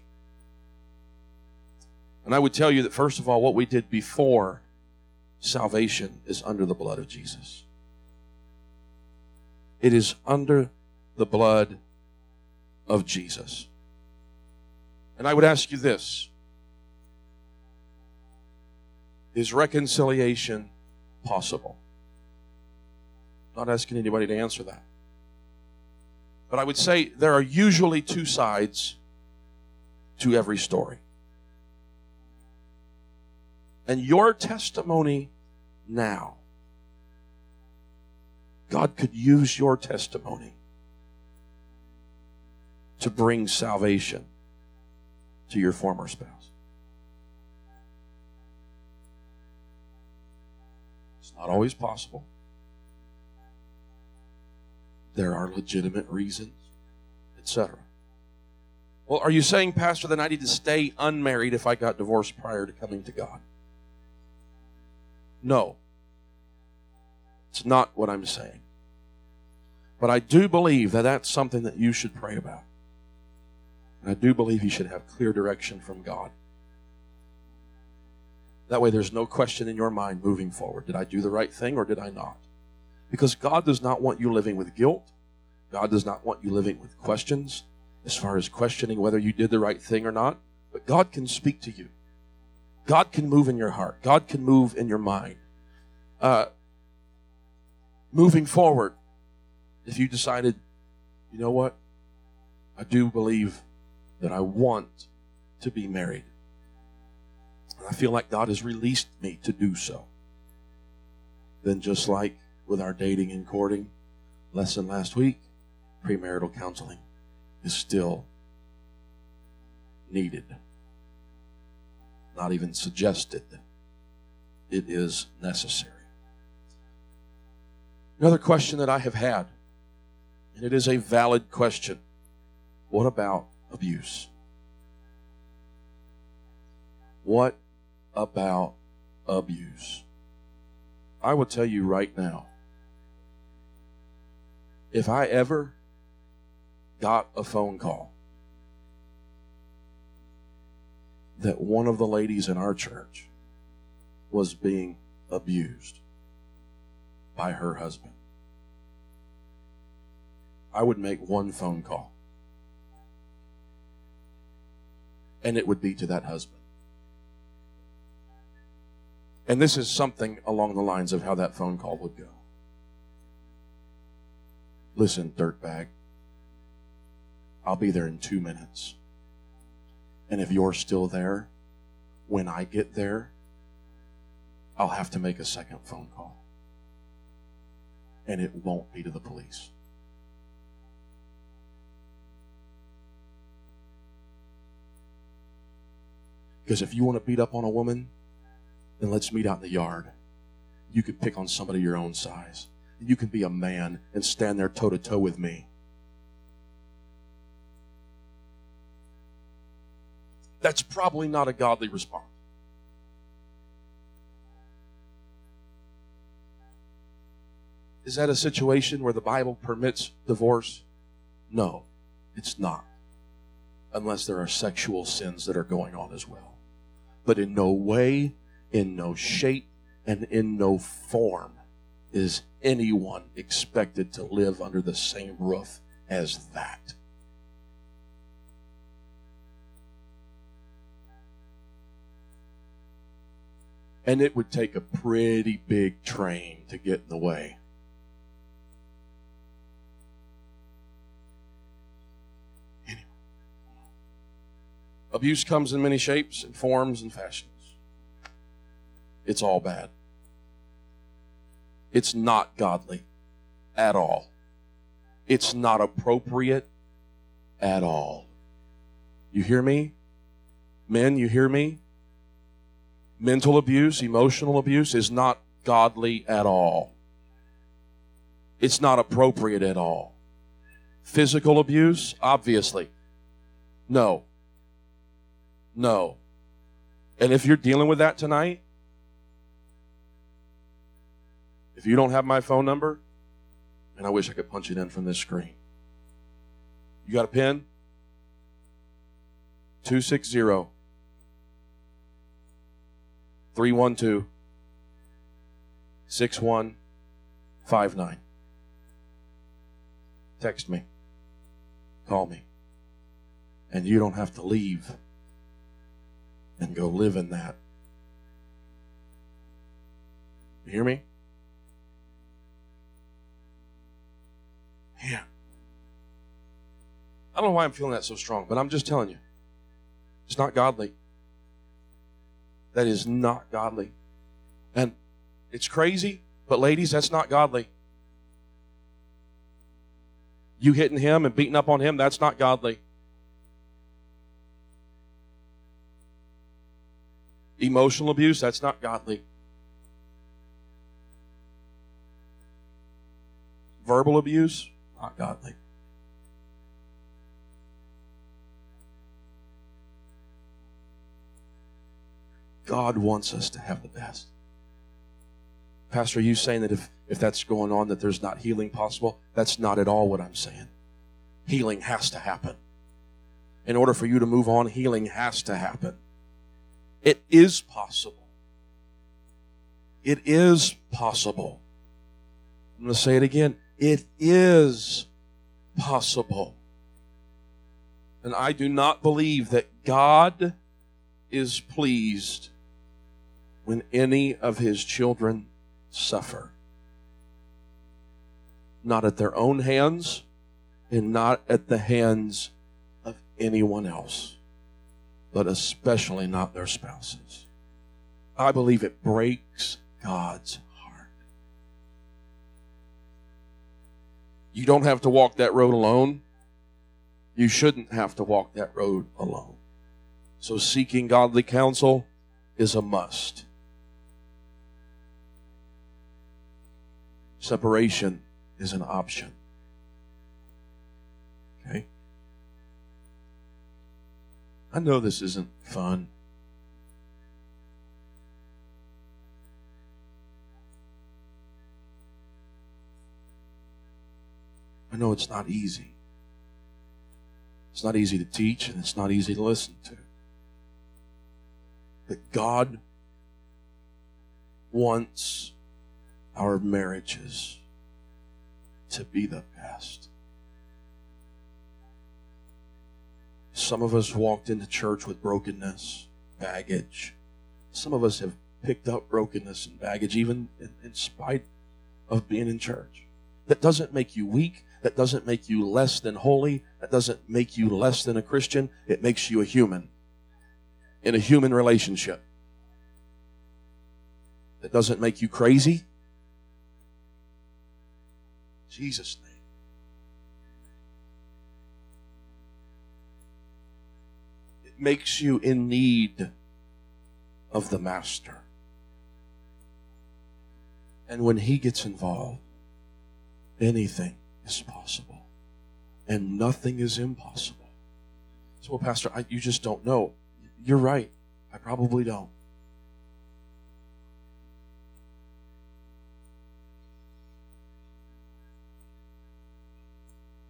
And I would tell you that, first of all, what we did before salvation is under the blood of Jesus. It is under the blood of Jesus. And I would ask you this Is reconciliation possible? Not asking anybody to answer that. But I would say there are usually two sides to every story. And your testimony now God could use your testimony to bring salvation to your former spouse. It's not always possible. There are legitimate reasons, etc. Well, are you saying, Pastor, that I need to stay unmarried if I got divorced prior to coming to God? No. It's not what I'm saying. But I do believe that that's something that you should pray about. And I do believe you should have clear direction from God. That way, there's no question in your mind moving forward. Did I do the right thing or did I not? Because God does not want you living with guilt. God does not want you living with questions as far as questioning whether you did the right thing or not. But God can speak to you. God can move in your heart. God can move in your mind. Uh, moving forward, if you decided, you know what, I do believe that I want to be married. I feel like God has released me to do so. Then, just like with our dating and courting lesson last week, premarital counseling is still needed. Not even suggested. It is necessary. Another question that I have had, and it is a valid question what about abuse? What about abuse? I will tell you right now if I ever got a phone call that one of the ladies in our church was being abused by her husband. I would make one phone call. And it would be to that husband. And this is something along the lines of how that phone call would go. Listen, dirtbag. I'll be there in two minutes. And if you're still there, when I get there, I'll have to make a second phone call. And it won't be to the police. Because if you want to beat up on a woman, then let's meet out in the yard. You could pick on somebody your own size. You can be a man and stand there toe to toe with me. that's probably not a godly response. Is that a situation where the Bible permits divorce? No, it's not. Unless there are sexual sins that are going on as well. But in no way, in no shape, and in no form is anyone expected to live under the same roof as that. And it would take a pretty big train to get in the way. Abuse comes in many shapes and forms and fashions. It's all bad. It's not godly at all. It's not appropriate at all. You hear me? Men, you hear me? mental abuse, emotional abuse is not godly at all. It's not appropriate at all. Physical abuse, obviously. No. No. And if you're dealing with that tonight, if you don't have my phone number, and I wish I could punch it in from this screen. You got a pen? 260 312 6159. Text me. Call me. And you don't have to leave and go live in that. You hear me? Yeah. I don't know why I'm feeling that so strong, but I'm just telling you. It's not godly that is not godly. And it's crazy, but ladies, that's not godly. You hitting him and beating up on him, that's not godly. Emotional abuse, that's not godly. Verbal abuse, not godly. God wants us to have the best. Pastor, are you saying that if, if that's going on, that there's not healing possible? That's not at all what I'm saying. Healing has to happen. In order for you to move on, healing has to happen. It is possible. It is possible. I'm going to say it again. It is possible. And I do not believe that God is pleased when any of his children suffer. Not at their own hands and not at the hands of anyone else, but especially not their spouses. I believe it breaks God's heart. You don't have to walk that road alone. You shouldn't have to walk that road alone. So seeking godly counsel is a must. Separation is an option. I know this isn't fun. I know it's not easy. It's not easy to teach and it's not easy to listen to. But God wants our marriages to be the best. Some of us walked into church with brokenness, baggage. Some of us have picked up brokenness and baggage even in, in spite of being in church. That doesn't make you weak. That doesn't make you less than holy. That doesn't make you less than a Christian. It makes you a human in a human relationship. That doesn't make you crazy. Jesus' name. It makes you in need of the Master. And when He gets involved, anything is possible. And nothing is impossible. So, well, Pastor, I, you just don't know. You're right. I probably don't.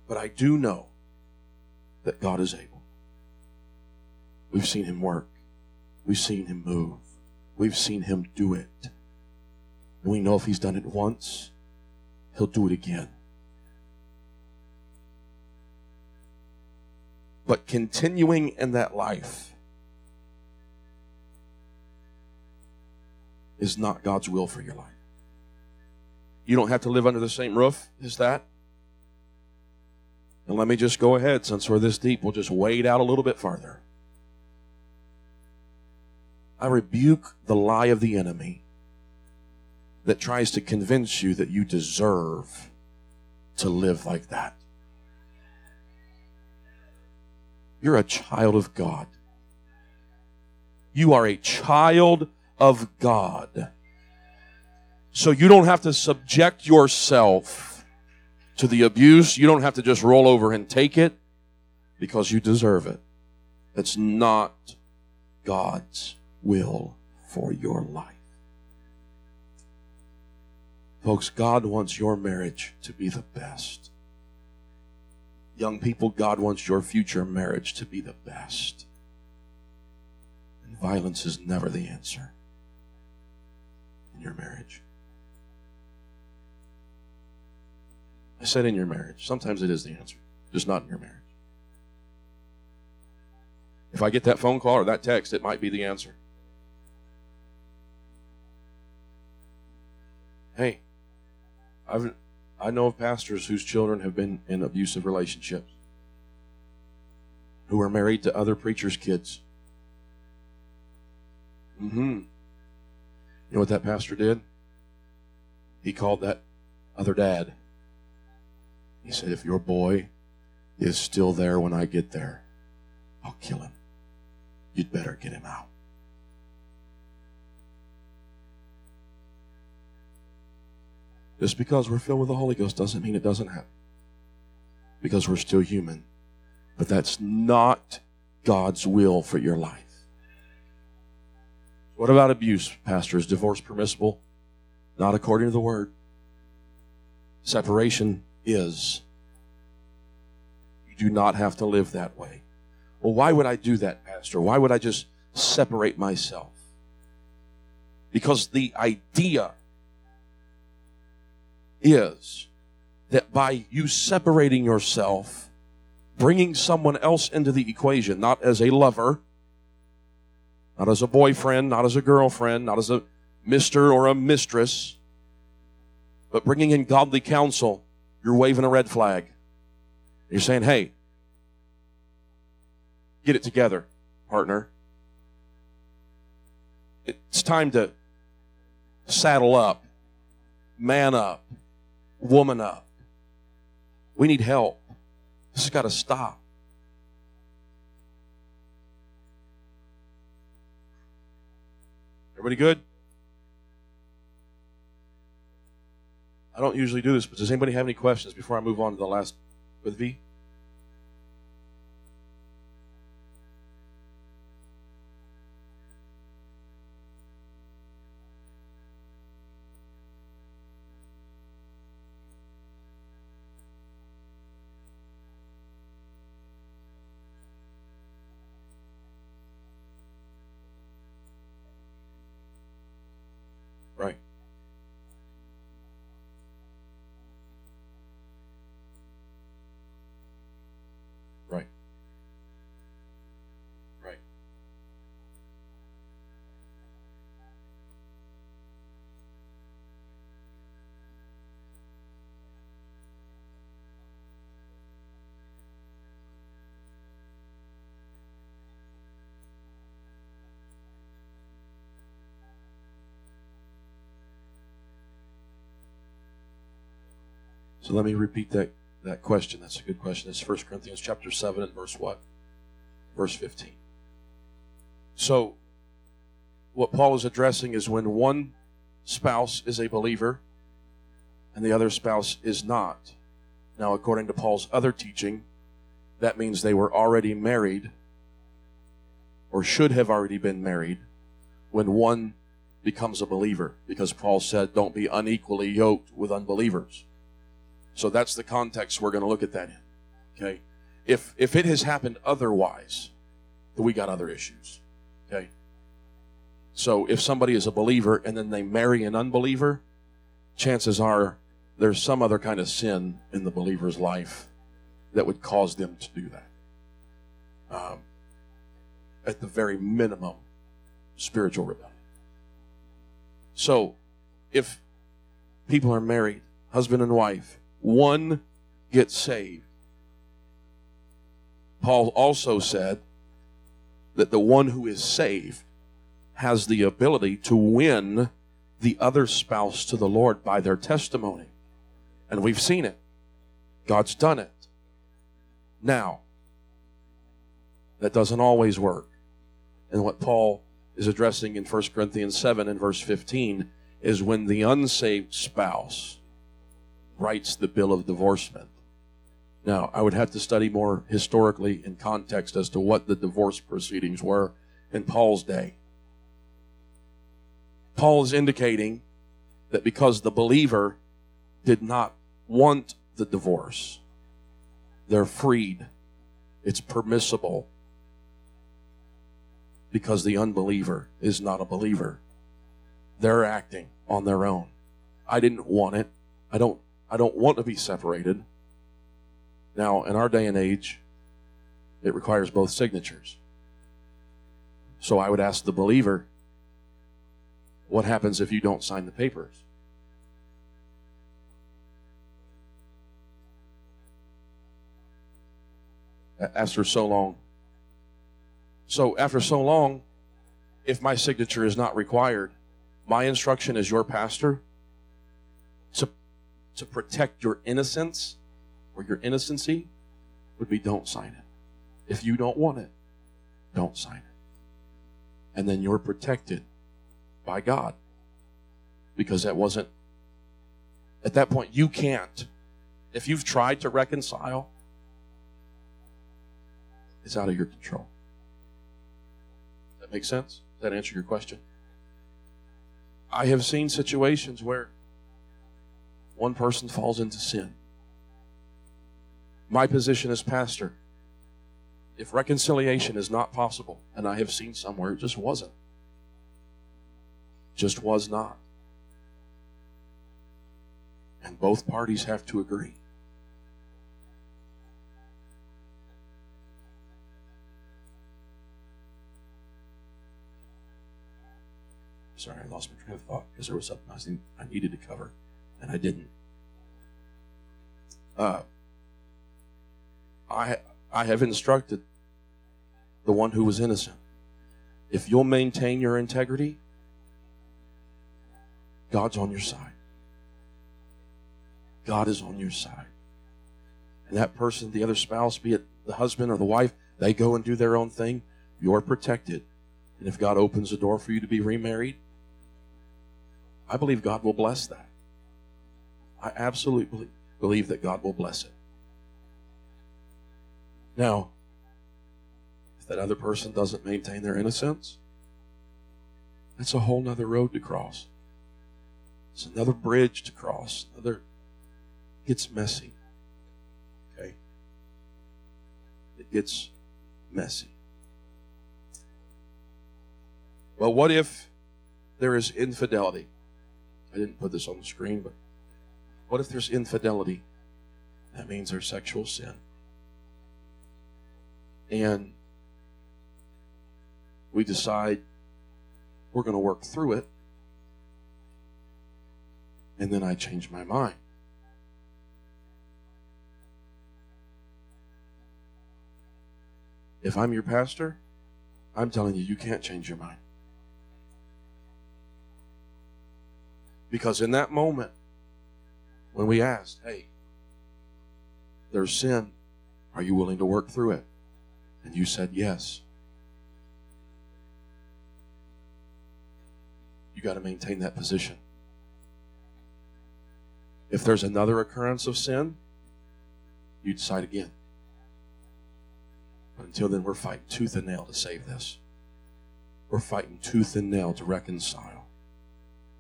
But I do know that God is able. We've seen Him work, we've seen Him move, we've seen Him do it. And we know if He's done it once, He'll do it again. But continuing in that life is not God's will for your life. You don't have to live under the same roof as that. And let me just go ahead, since we're this deep, we'll just wade out a little bit farther. I rebuke the lie of the enemy that tries to convince you that you deserve to live like that. You're a child of God. You are a child of God. So you don't have to subject yourself to the abuse, you don't have to just roll over and take it because you deserve it. It's not God's will for your life. Folks, God wants your marriage to be the best. Young people, God wants your future marriage to be the best. And violence is never the answer in your marriage. I said in your marriage. Sometimes it is the answer, just not in your marriage. If I get that phone call or that text, it might be the answer. Hey, I've, I know of pastors whose children have been in abusive relationships, who are married to other preachers' kids. Mm-hmm. You know what that pastor did? He called that other dad He said, If your boy is still there when I get there, I'll kill him. You'd better get him out. Just because we're filled with the Holy Ghost doesn't mean it doesn't happen. Because we're still human. But that's not God's will for your life. What about abuse, Pastor? Is divorce permissible? Not according to the word. Separation is. You do not have to live that way. Well, why would I do that, Pastor? Why would I just separate myself? Because the idea is that by you separating yourself, bringing someone else into the equation, not as a lover, not as a boyfriend, not as a girlfriend, not as a mister or a mistress, but bringing in godly counsel, you're waving a red flag. You're saying, hey, get it together, partner. It's time to saddle up, man up, woman up. We need help. This has got to stop. Everybody good? I don't usually do this, but does anybody have any questions before I move on to the last with V? So let me repeat that, that question. That's a good question. It's 1 Corinthians chapter 7 and verse what? Verse 15. So what Paul is addressing is when one spouse is a believer and the other spouse is not. Now, according to Paul's other teaching, that means they were already married or should have already been married when one becomes a believer because Paul said, Don't be unequally yoked with unbelievers. So that's the context we're going to look at that in. Okay? If if it has happened otherwise, then we got other issues. Okay? So if somebody is a believer and then they marry an unbeliever, chances are there's some other kind of sin in the believer's life that would cause them to do that. Um, at the very minimum, spiritual rebellion. So, if people are married, husband and wife, one gets saved. Paul also said that the one who is saved has the ability to win the other spouse to the Lord by their testimony. And we've seen it. God's done it. Now, that doesn't always work. And what Paul is addressing in 1 Corinthians 7 and verse 15 is when the unsaved spouse writes the bill of divorcement. Now, I would have to study more historically in context as to what the divorce proceedings were in Paul's day. Paul is indicating that because the believer did not want the divorce, they're freed. It's permissible because the unbeliever is not a believer. They're acting on their own. I didn't want it. I don't I don't want to be separated. Now, in our day and age, it requires both signatures. So I would ask the believer, what happens if you don't sign the papers? After so long. So, after so long, if my signature is not required, my instruction as your pastor to protect your innocence or your innocency would be don't sign it. If you don't want it, don't sign it. And then you're protected by God because that wasn't, at that point, you can't. If you've tried to reconcile, it's out of your control. That make sense? Does that answer your question? I have seen situations where one person falls into sin. My position as pastor, if reconciliation is not possible, and I have seen somewhere it just wasn't, just was not. And both parties have to agree. Sorry, I lost my train of thought because there was something I needed to cover and I didn't. Uh, I I have instructed the one who was innocent. If you'll maintain your integrity, God's on your side. God is on your side. And that person, the other spouse, be it the husband or the wife, they go and do their own thing. You're protected. And if God opens the door for you to be remarried, I believe God will bless that. I absolutely believe that God will bless it. Now, if that other person doesn't maintain their innocence, that's a whole nother road to cross. It's another bridge to cross. Another it gets messy. Okay? It gets messy. Well, what if there is infidelity? I didn't put this on the screen, but what if there's infidelity? That means there's sexual sin. And we decide we're going to work through it. And then I change my mind. If I'm your pastor, I'm telling you, you can't change your mind. Because in that moment, when we asked, hey, there's sin, are you willing to work through it? And you said yes. You got to maintain that position. If there's another occurrence of sin, you decide again. But until then, we're fighting tooth and nail to save this. We're fighting tooth and nail to reconcile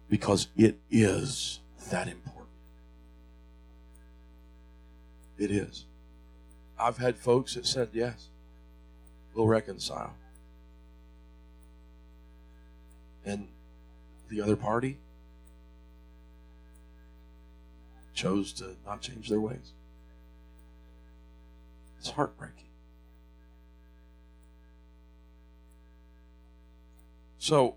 because it is that important. It is. I've had folks that said, yes, we'll reconcile. And the other party chose to not change their ways. It's heartbreaking. So,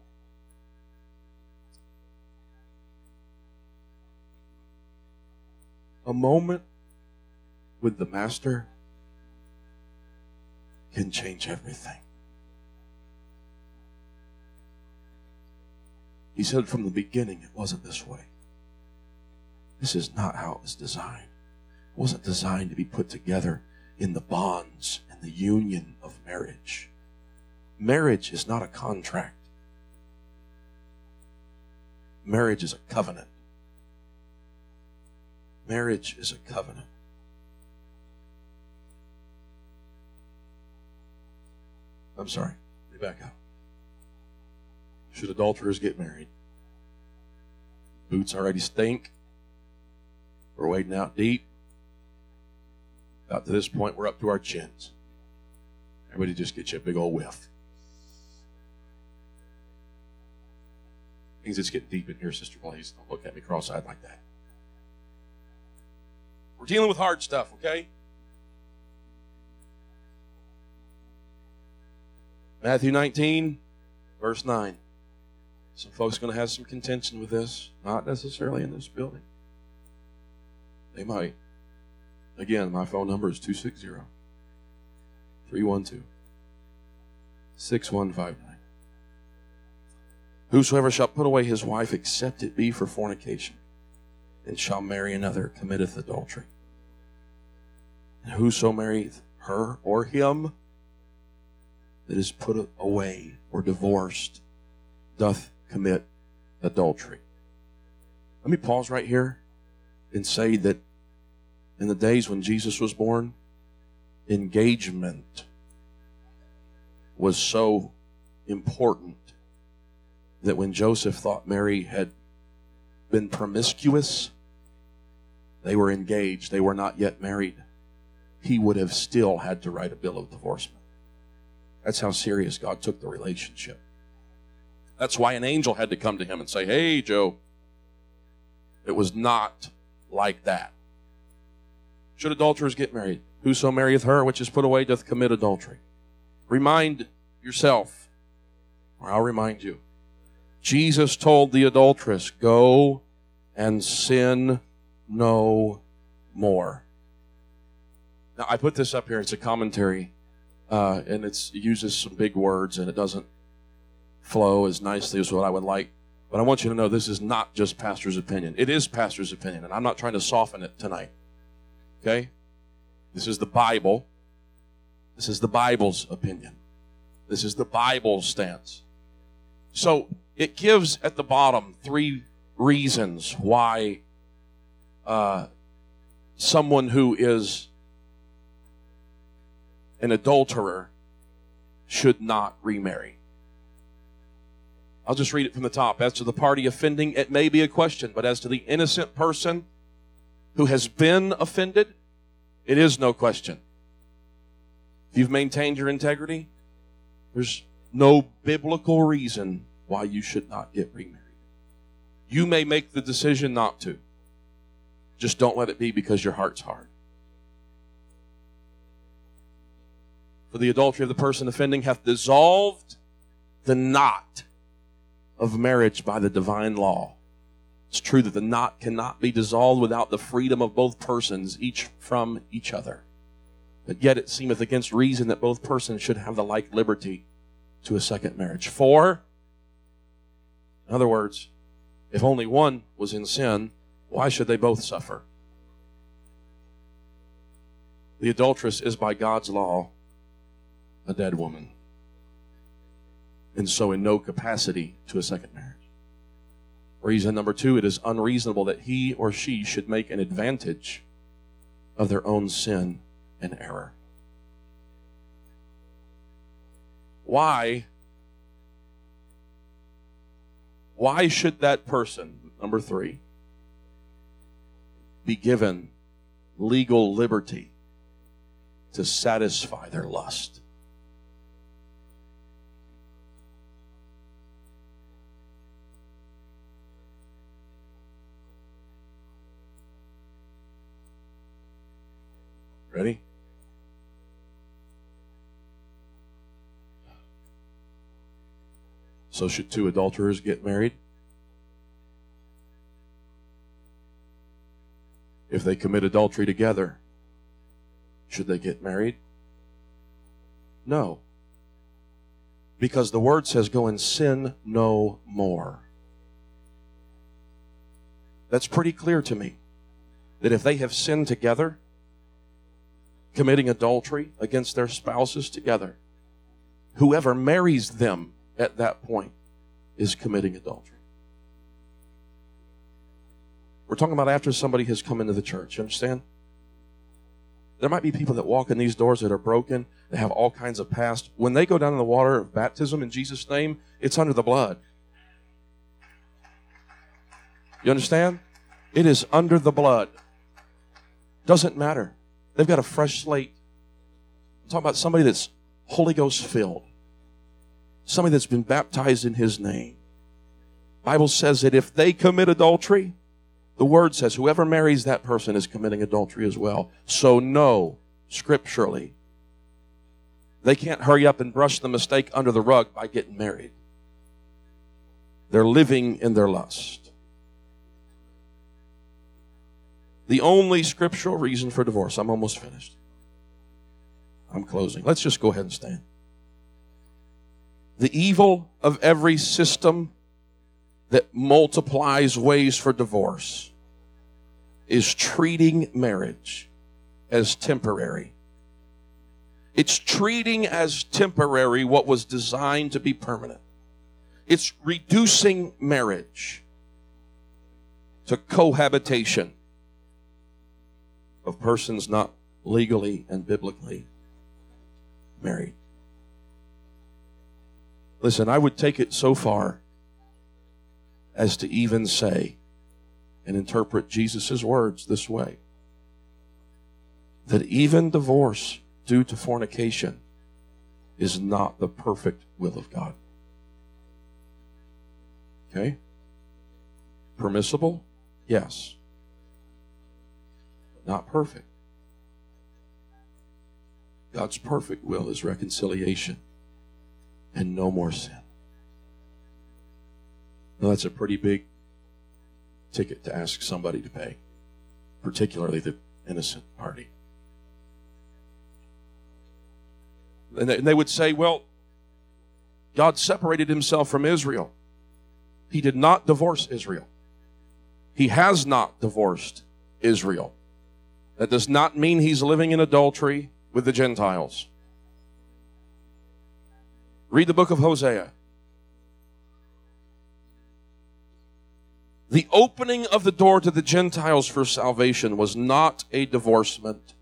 a moment with the Master can change everything. He said from the beginning it wasn't this way. This is not how it was designed. It wasn't designed to be put together in the bonds and the union of marriage. Marriage is not a contract. Marriage is a covenant. Marriage is a covenant. I'm sorry. Up. Should adulterers get married? Boots already stink. We're wading out deep. About to this point, we're up to our chins. Everybody just get you a big old whiff. Means it's getting deep in here, Sister Blaze. Don't look at me cross-eyed like that. We're dealing with hard stuff, okay? Matthew 19, verse 9. Some folks are going to have some contention with this, not necessarily in this building. They might. Again, my phone number is 260 312 6159. Whosoever shall put away his wife, except it be for fornication, and shall marry another, committeth adultery. And whoso marrieth her or him that is put away or divorced doth commit adultery. Let me pause right here and say that in the days when Jesus was born, engagement was so important that when Joseph thought Mary had been promiscuous, they were engaged, they were not yet married, he would have still had to write a bill of divorcement. That's how serious God took the relationship. That's why an angel had to come to him and say, Hey, Joe, it was not like that. Should adulterers get married? Whoso marrieth her which is put away doth commit adultery. Remind yourself, or I'll remind you. Jesus told the adulteress, Go and sin no more. Now, I put this up here, it's a commentary, uh, and it uses some big words and it doesn't flow as nicely as what I would like. But I want you to know this is not just pastor's opinion. It is pastor's opinion, and I'm not trying to soften it tonight. Okay? This is the Bible. This is the Bible's opinion. This is the Bible's stance. So it gives at the bottom three reasons why uh, someone who is an adulterer should not remarry. I'll just read it from the top. As to the party offending, it may be a question, but as to the innocent person who has been offended, it is no question. If you've maintained your integrity, there's no biblical reason why you should not get remarried. You may make the decision not to. Just don't let it be because your heart's hard. For the adultery of the person offending hath dissolved the knot of marriage by the divine law. It's true that the knot cannot be dissolved without the freedom of both persons, each from each other. But yet it seemeth against reason that both persons should have the like liberty to a second marriage. For, in other words, if only one was in sin, why should they both suffer? The adulteress is by God's law a dead woman and so in no capacity to a second marriage. Reason number two, it is unreasonable that he or she should make an advantage of their own sin and error. Why? Why should that person, number three, be given legal liberty to satisfy their lust? Ready? So, should two adulterers get married? If they commit adultery together, should they get married? No. Because the word says, go and sin no more. That's pretty clear to me. That if they have sinned together, committing adultery against their spouses together. Whoever marries them at that point is committing adultery. We're talking about after somebody has come into the church. You understand? There might be people that walk in these doors that are broken, they have all kinds of past. When they go down in the water of baptism in Jesus' name, it's under the blood. You understand? It is under the blood. Doesn't matter. They've got a fresh slate. I'm talking about somebody that's Holy Ghost filled. Somebody that's been baptized in his name. Bible says that if they commit adultery, the word says whoever marries that person is committing adultery as well. So no, scripturally, they can't hurry up and brush the mistake under the rug by getting married. They're living in their lust. The only scriptural reason for divorce. I'm almost finished. I'm closing. Let's just go ahead and stand. The evil of every system that multiplies ways for divorce is treating marriage as temporary. It's treating as temporary what was designed to be permanent. It's reducing marriage to cohabitation of persons not legally and biblically married. Listen, I would take it so far as to even say and interpret Jesus' words this way that even divorce due to fornication is not the perfect will of God. Okay? Permissible? Yes. Not perfect. God's perfect will is reconciliation and no more sin. Now, that's a pretty big ticket to ask somebody to pay, particularly the innocent party. And they would say, well, God separated himself from Israel. He did not divorce Israel. He has not divorced Israel. That does not mean he's living in adultery with the Gentiles. Read the book of Hosea. The opening of the door to the Gentiles for salvation was not a divorcement,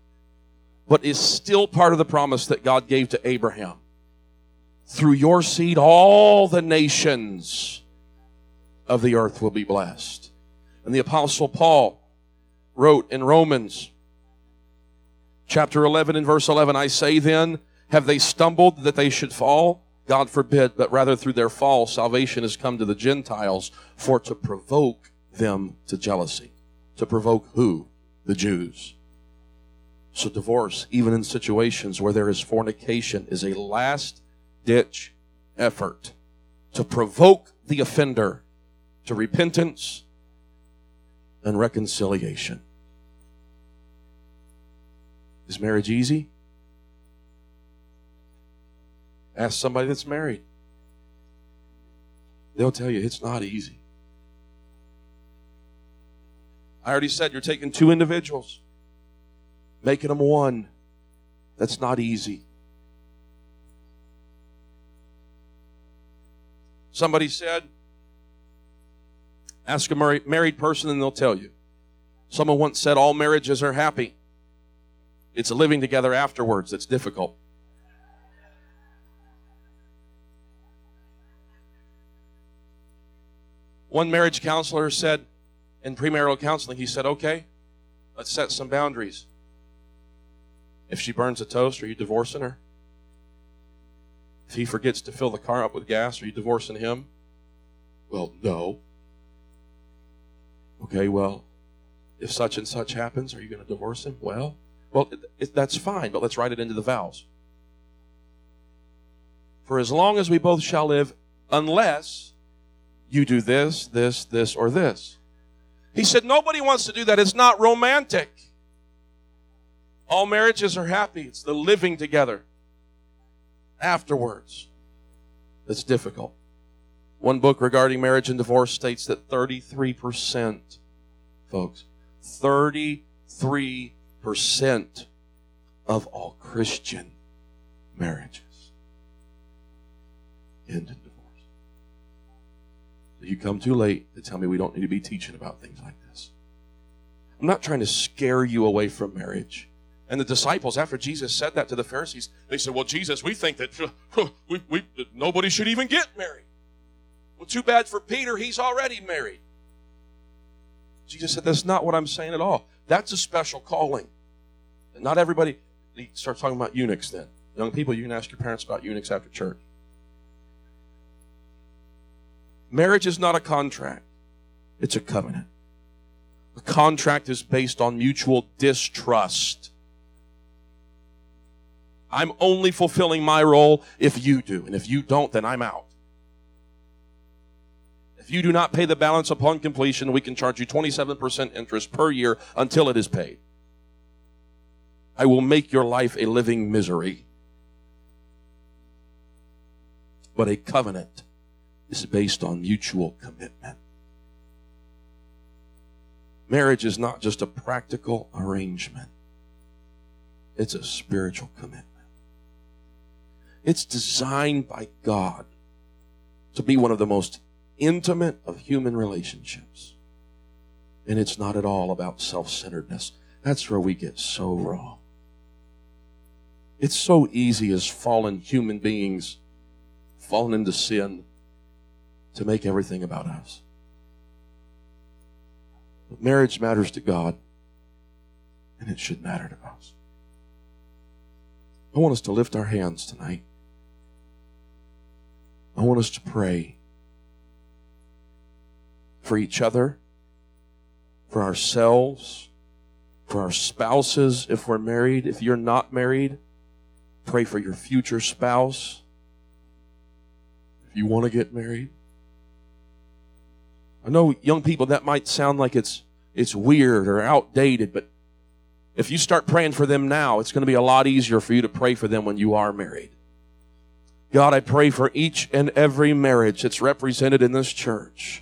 but is still part of the promise that God gave to Abraham. Through your seed, all the nations of the earth will be blessed. And the Apostle Paul wrote in Romans chapter 11 and verse 11 I say then, have they stumbled that they should fall? God forbid, but rather through their fall, salvation has come to the Gentiles for to provoke them to jealousy. To provoke who? The Jews. So divorce, even in situations where there is fornication, is a last ditch effort to provoke the offender to repentance and reconciliation. Is marriage easy? Ask somebody that's married. They'll tell you it's not easy. I already said you're taking two individuals, making them one. That's not easy. Somebody said, Ask a married person and they'll tell you. Someone once said all marriages are happy. It's a living together afterwards that's difficult. One marriage counselor said in premarital counseling, he said, okay, let's set some boundaries. If she burns a toast, are you divorcing her? If he forgets to fill the car up with gas, are you divorcing him? Well, no. Okay, well, if such and such happens, are you going to divorce him? Well, well, it, that's fine, but let's write it into the vows. For as long as we both shall live, unless you do this, this, this, or this. He said, nobody wants to do that. It's not romantic. All marriages are happy. It's the living together afterwards that's difficult. One book regarding marriage and divorce states that 33%, folks, 33% of all Christian marriages end in divorce. You come too late to tell me we don't need to be teaching about things like this. I'm not trying to scare you away from marriage. And the disciples, after Jesus said that to the Pharisees, they said, Well, Jesus, we think that we, we, nobody should even get married. Well, too bad for Peter, he's already married. Jesus said, That's not what I'm saying at all. That's a special calling. And not everybody, starts talking about eunuchs then. Young people, you can ask your parents about eunuchs after church. Marriage is not a contract, it's a covenant. A contract is based on mutual distrust. I'm only fulfilling my role if you do, and if you don't, then I'm out. If you do not pay the balance upon completion, we can charge you 27% interest per year until it is paid. I will make your life a living misery. But a covenant is based on mutual commitment. Marriage is not just a practical arrangement. it's a spiritual commitment. It's designed by God to be one of the most intimate of human relationships. And it's not at all about self centeredness. That's where we get so wrong. It's so easy as fallen human beings, fallen into sin, to make everything about us. But marriage matters to God, and it should matter to us. I want us to lift our hands tonight. I want us to pray for each other, for ourselves, for our spouses if we're married. If you're not married, pray for your future spouse. If you want to get married. I know young people that might sound like it's it's weird or outdated, but if you start praying for them now, it's going to be a lot easier for you to pray for them when you are married. God, I pray for each and every marriage that's represented in this church.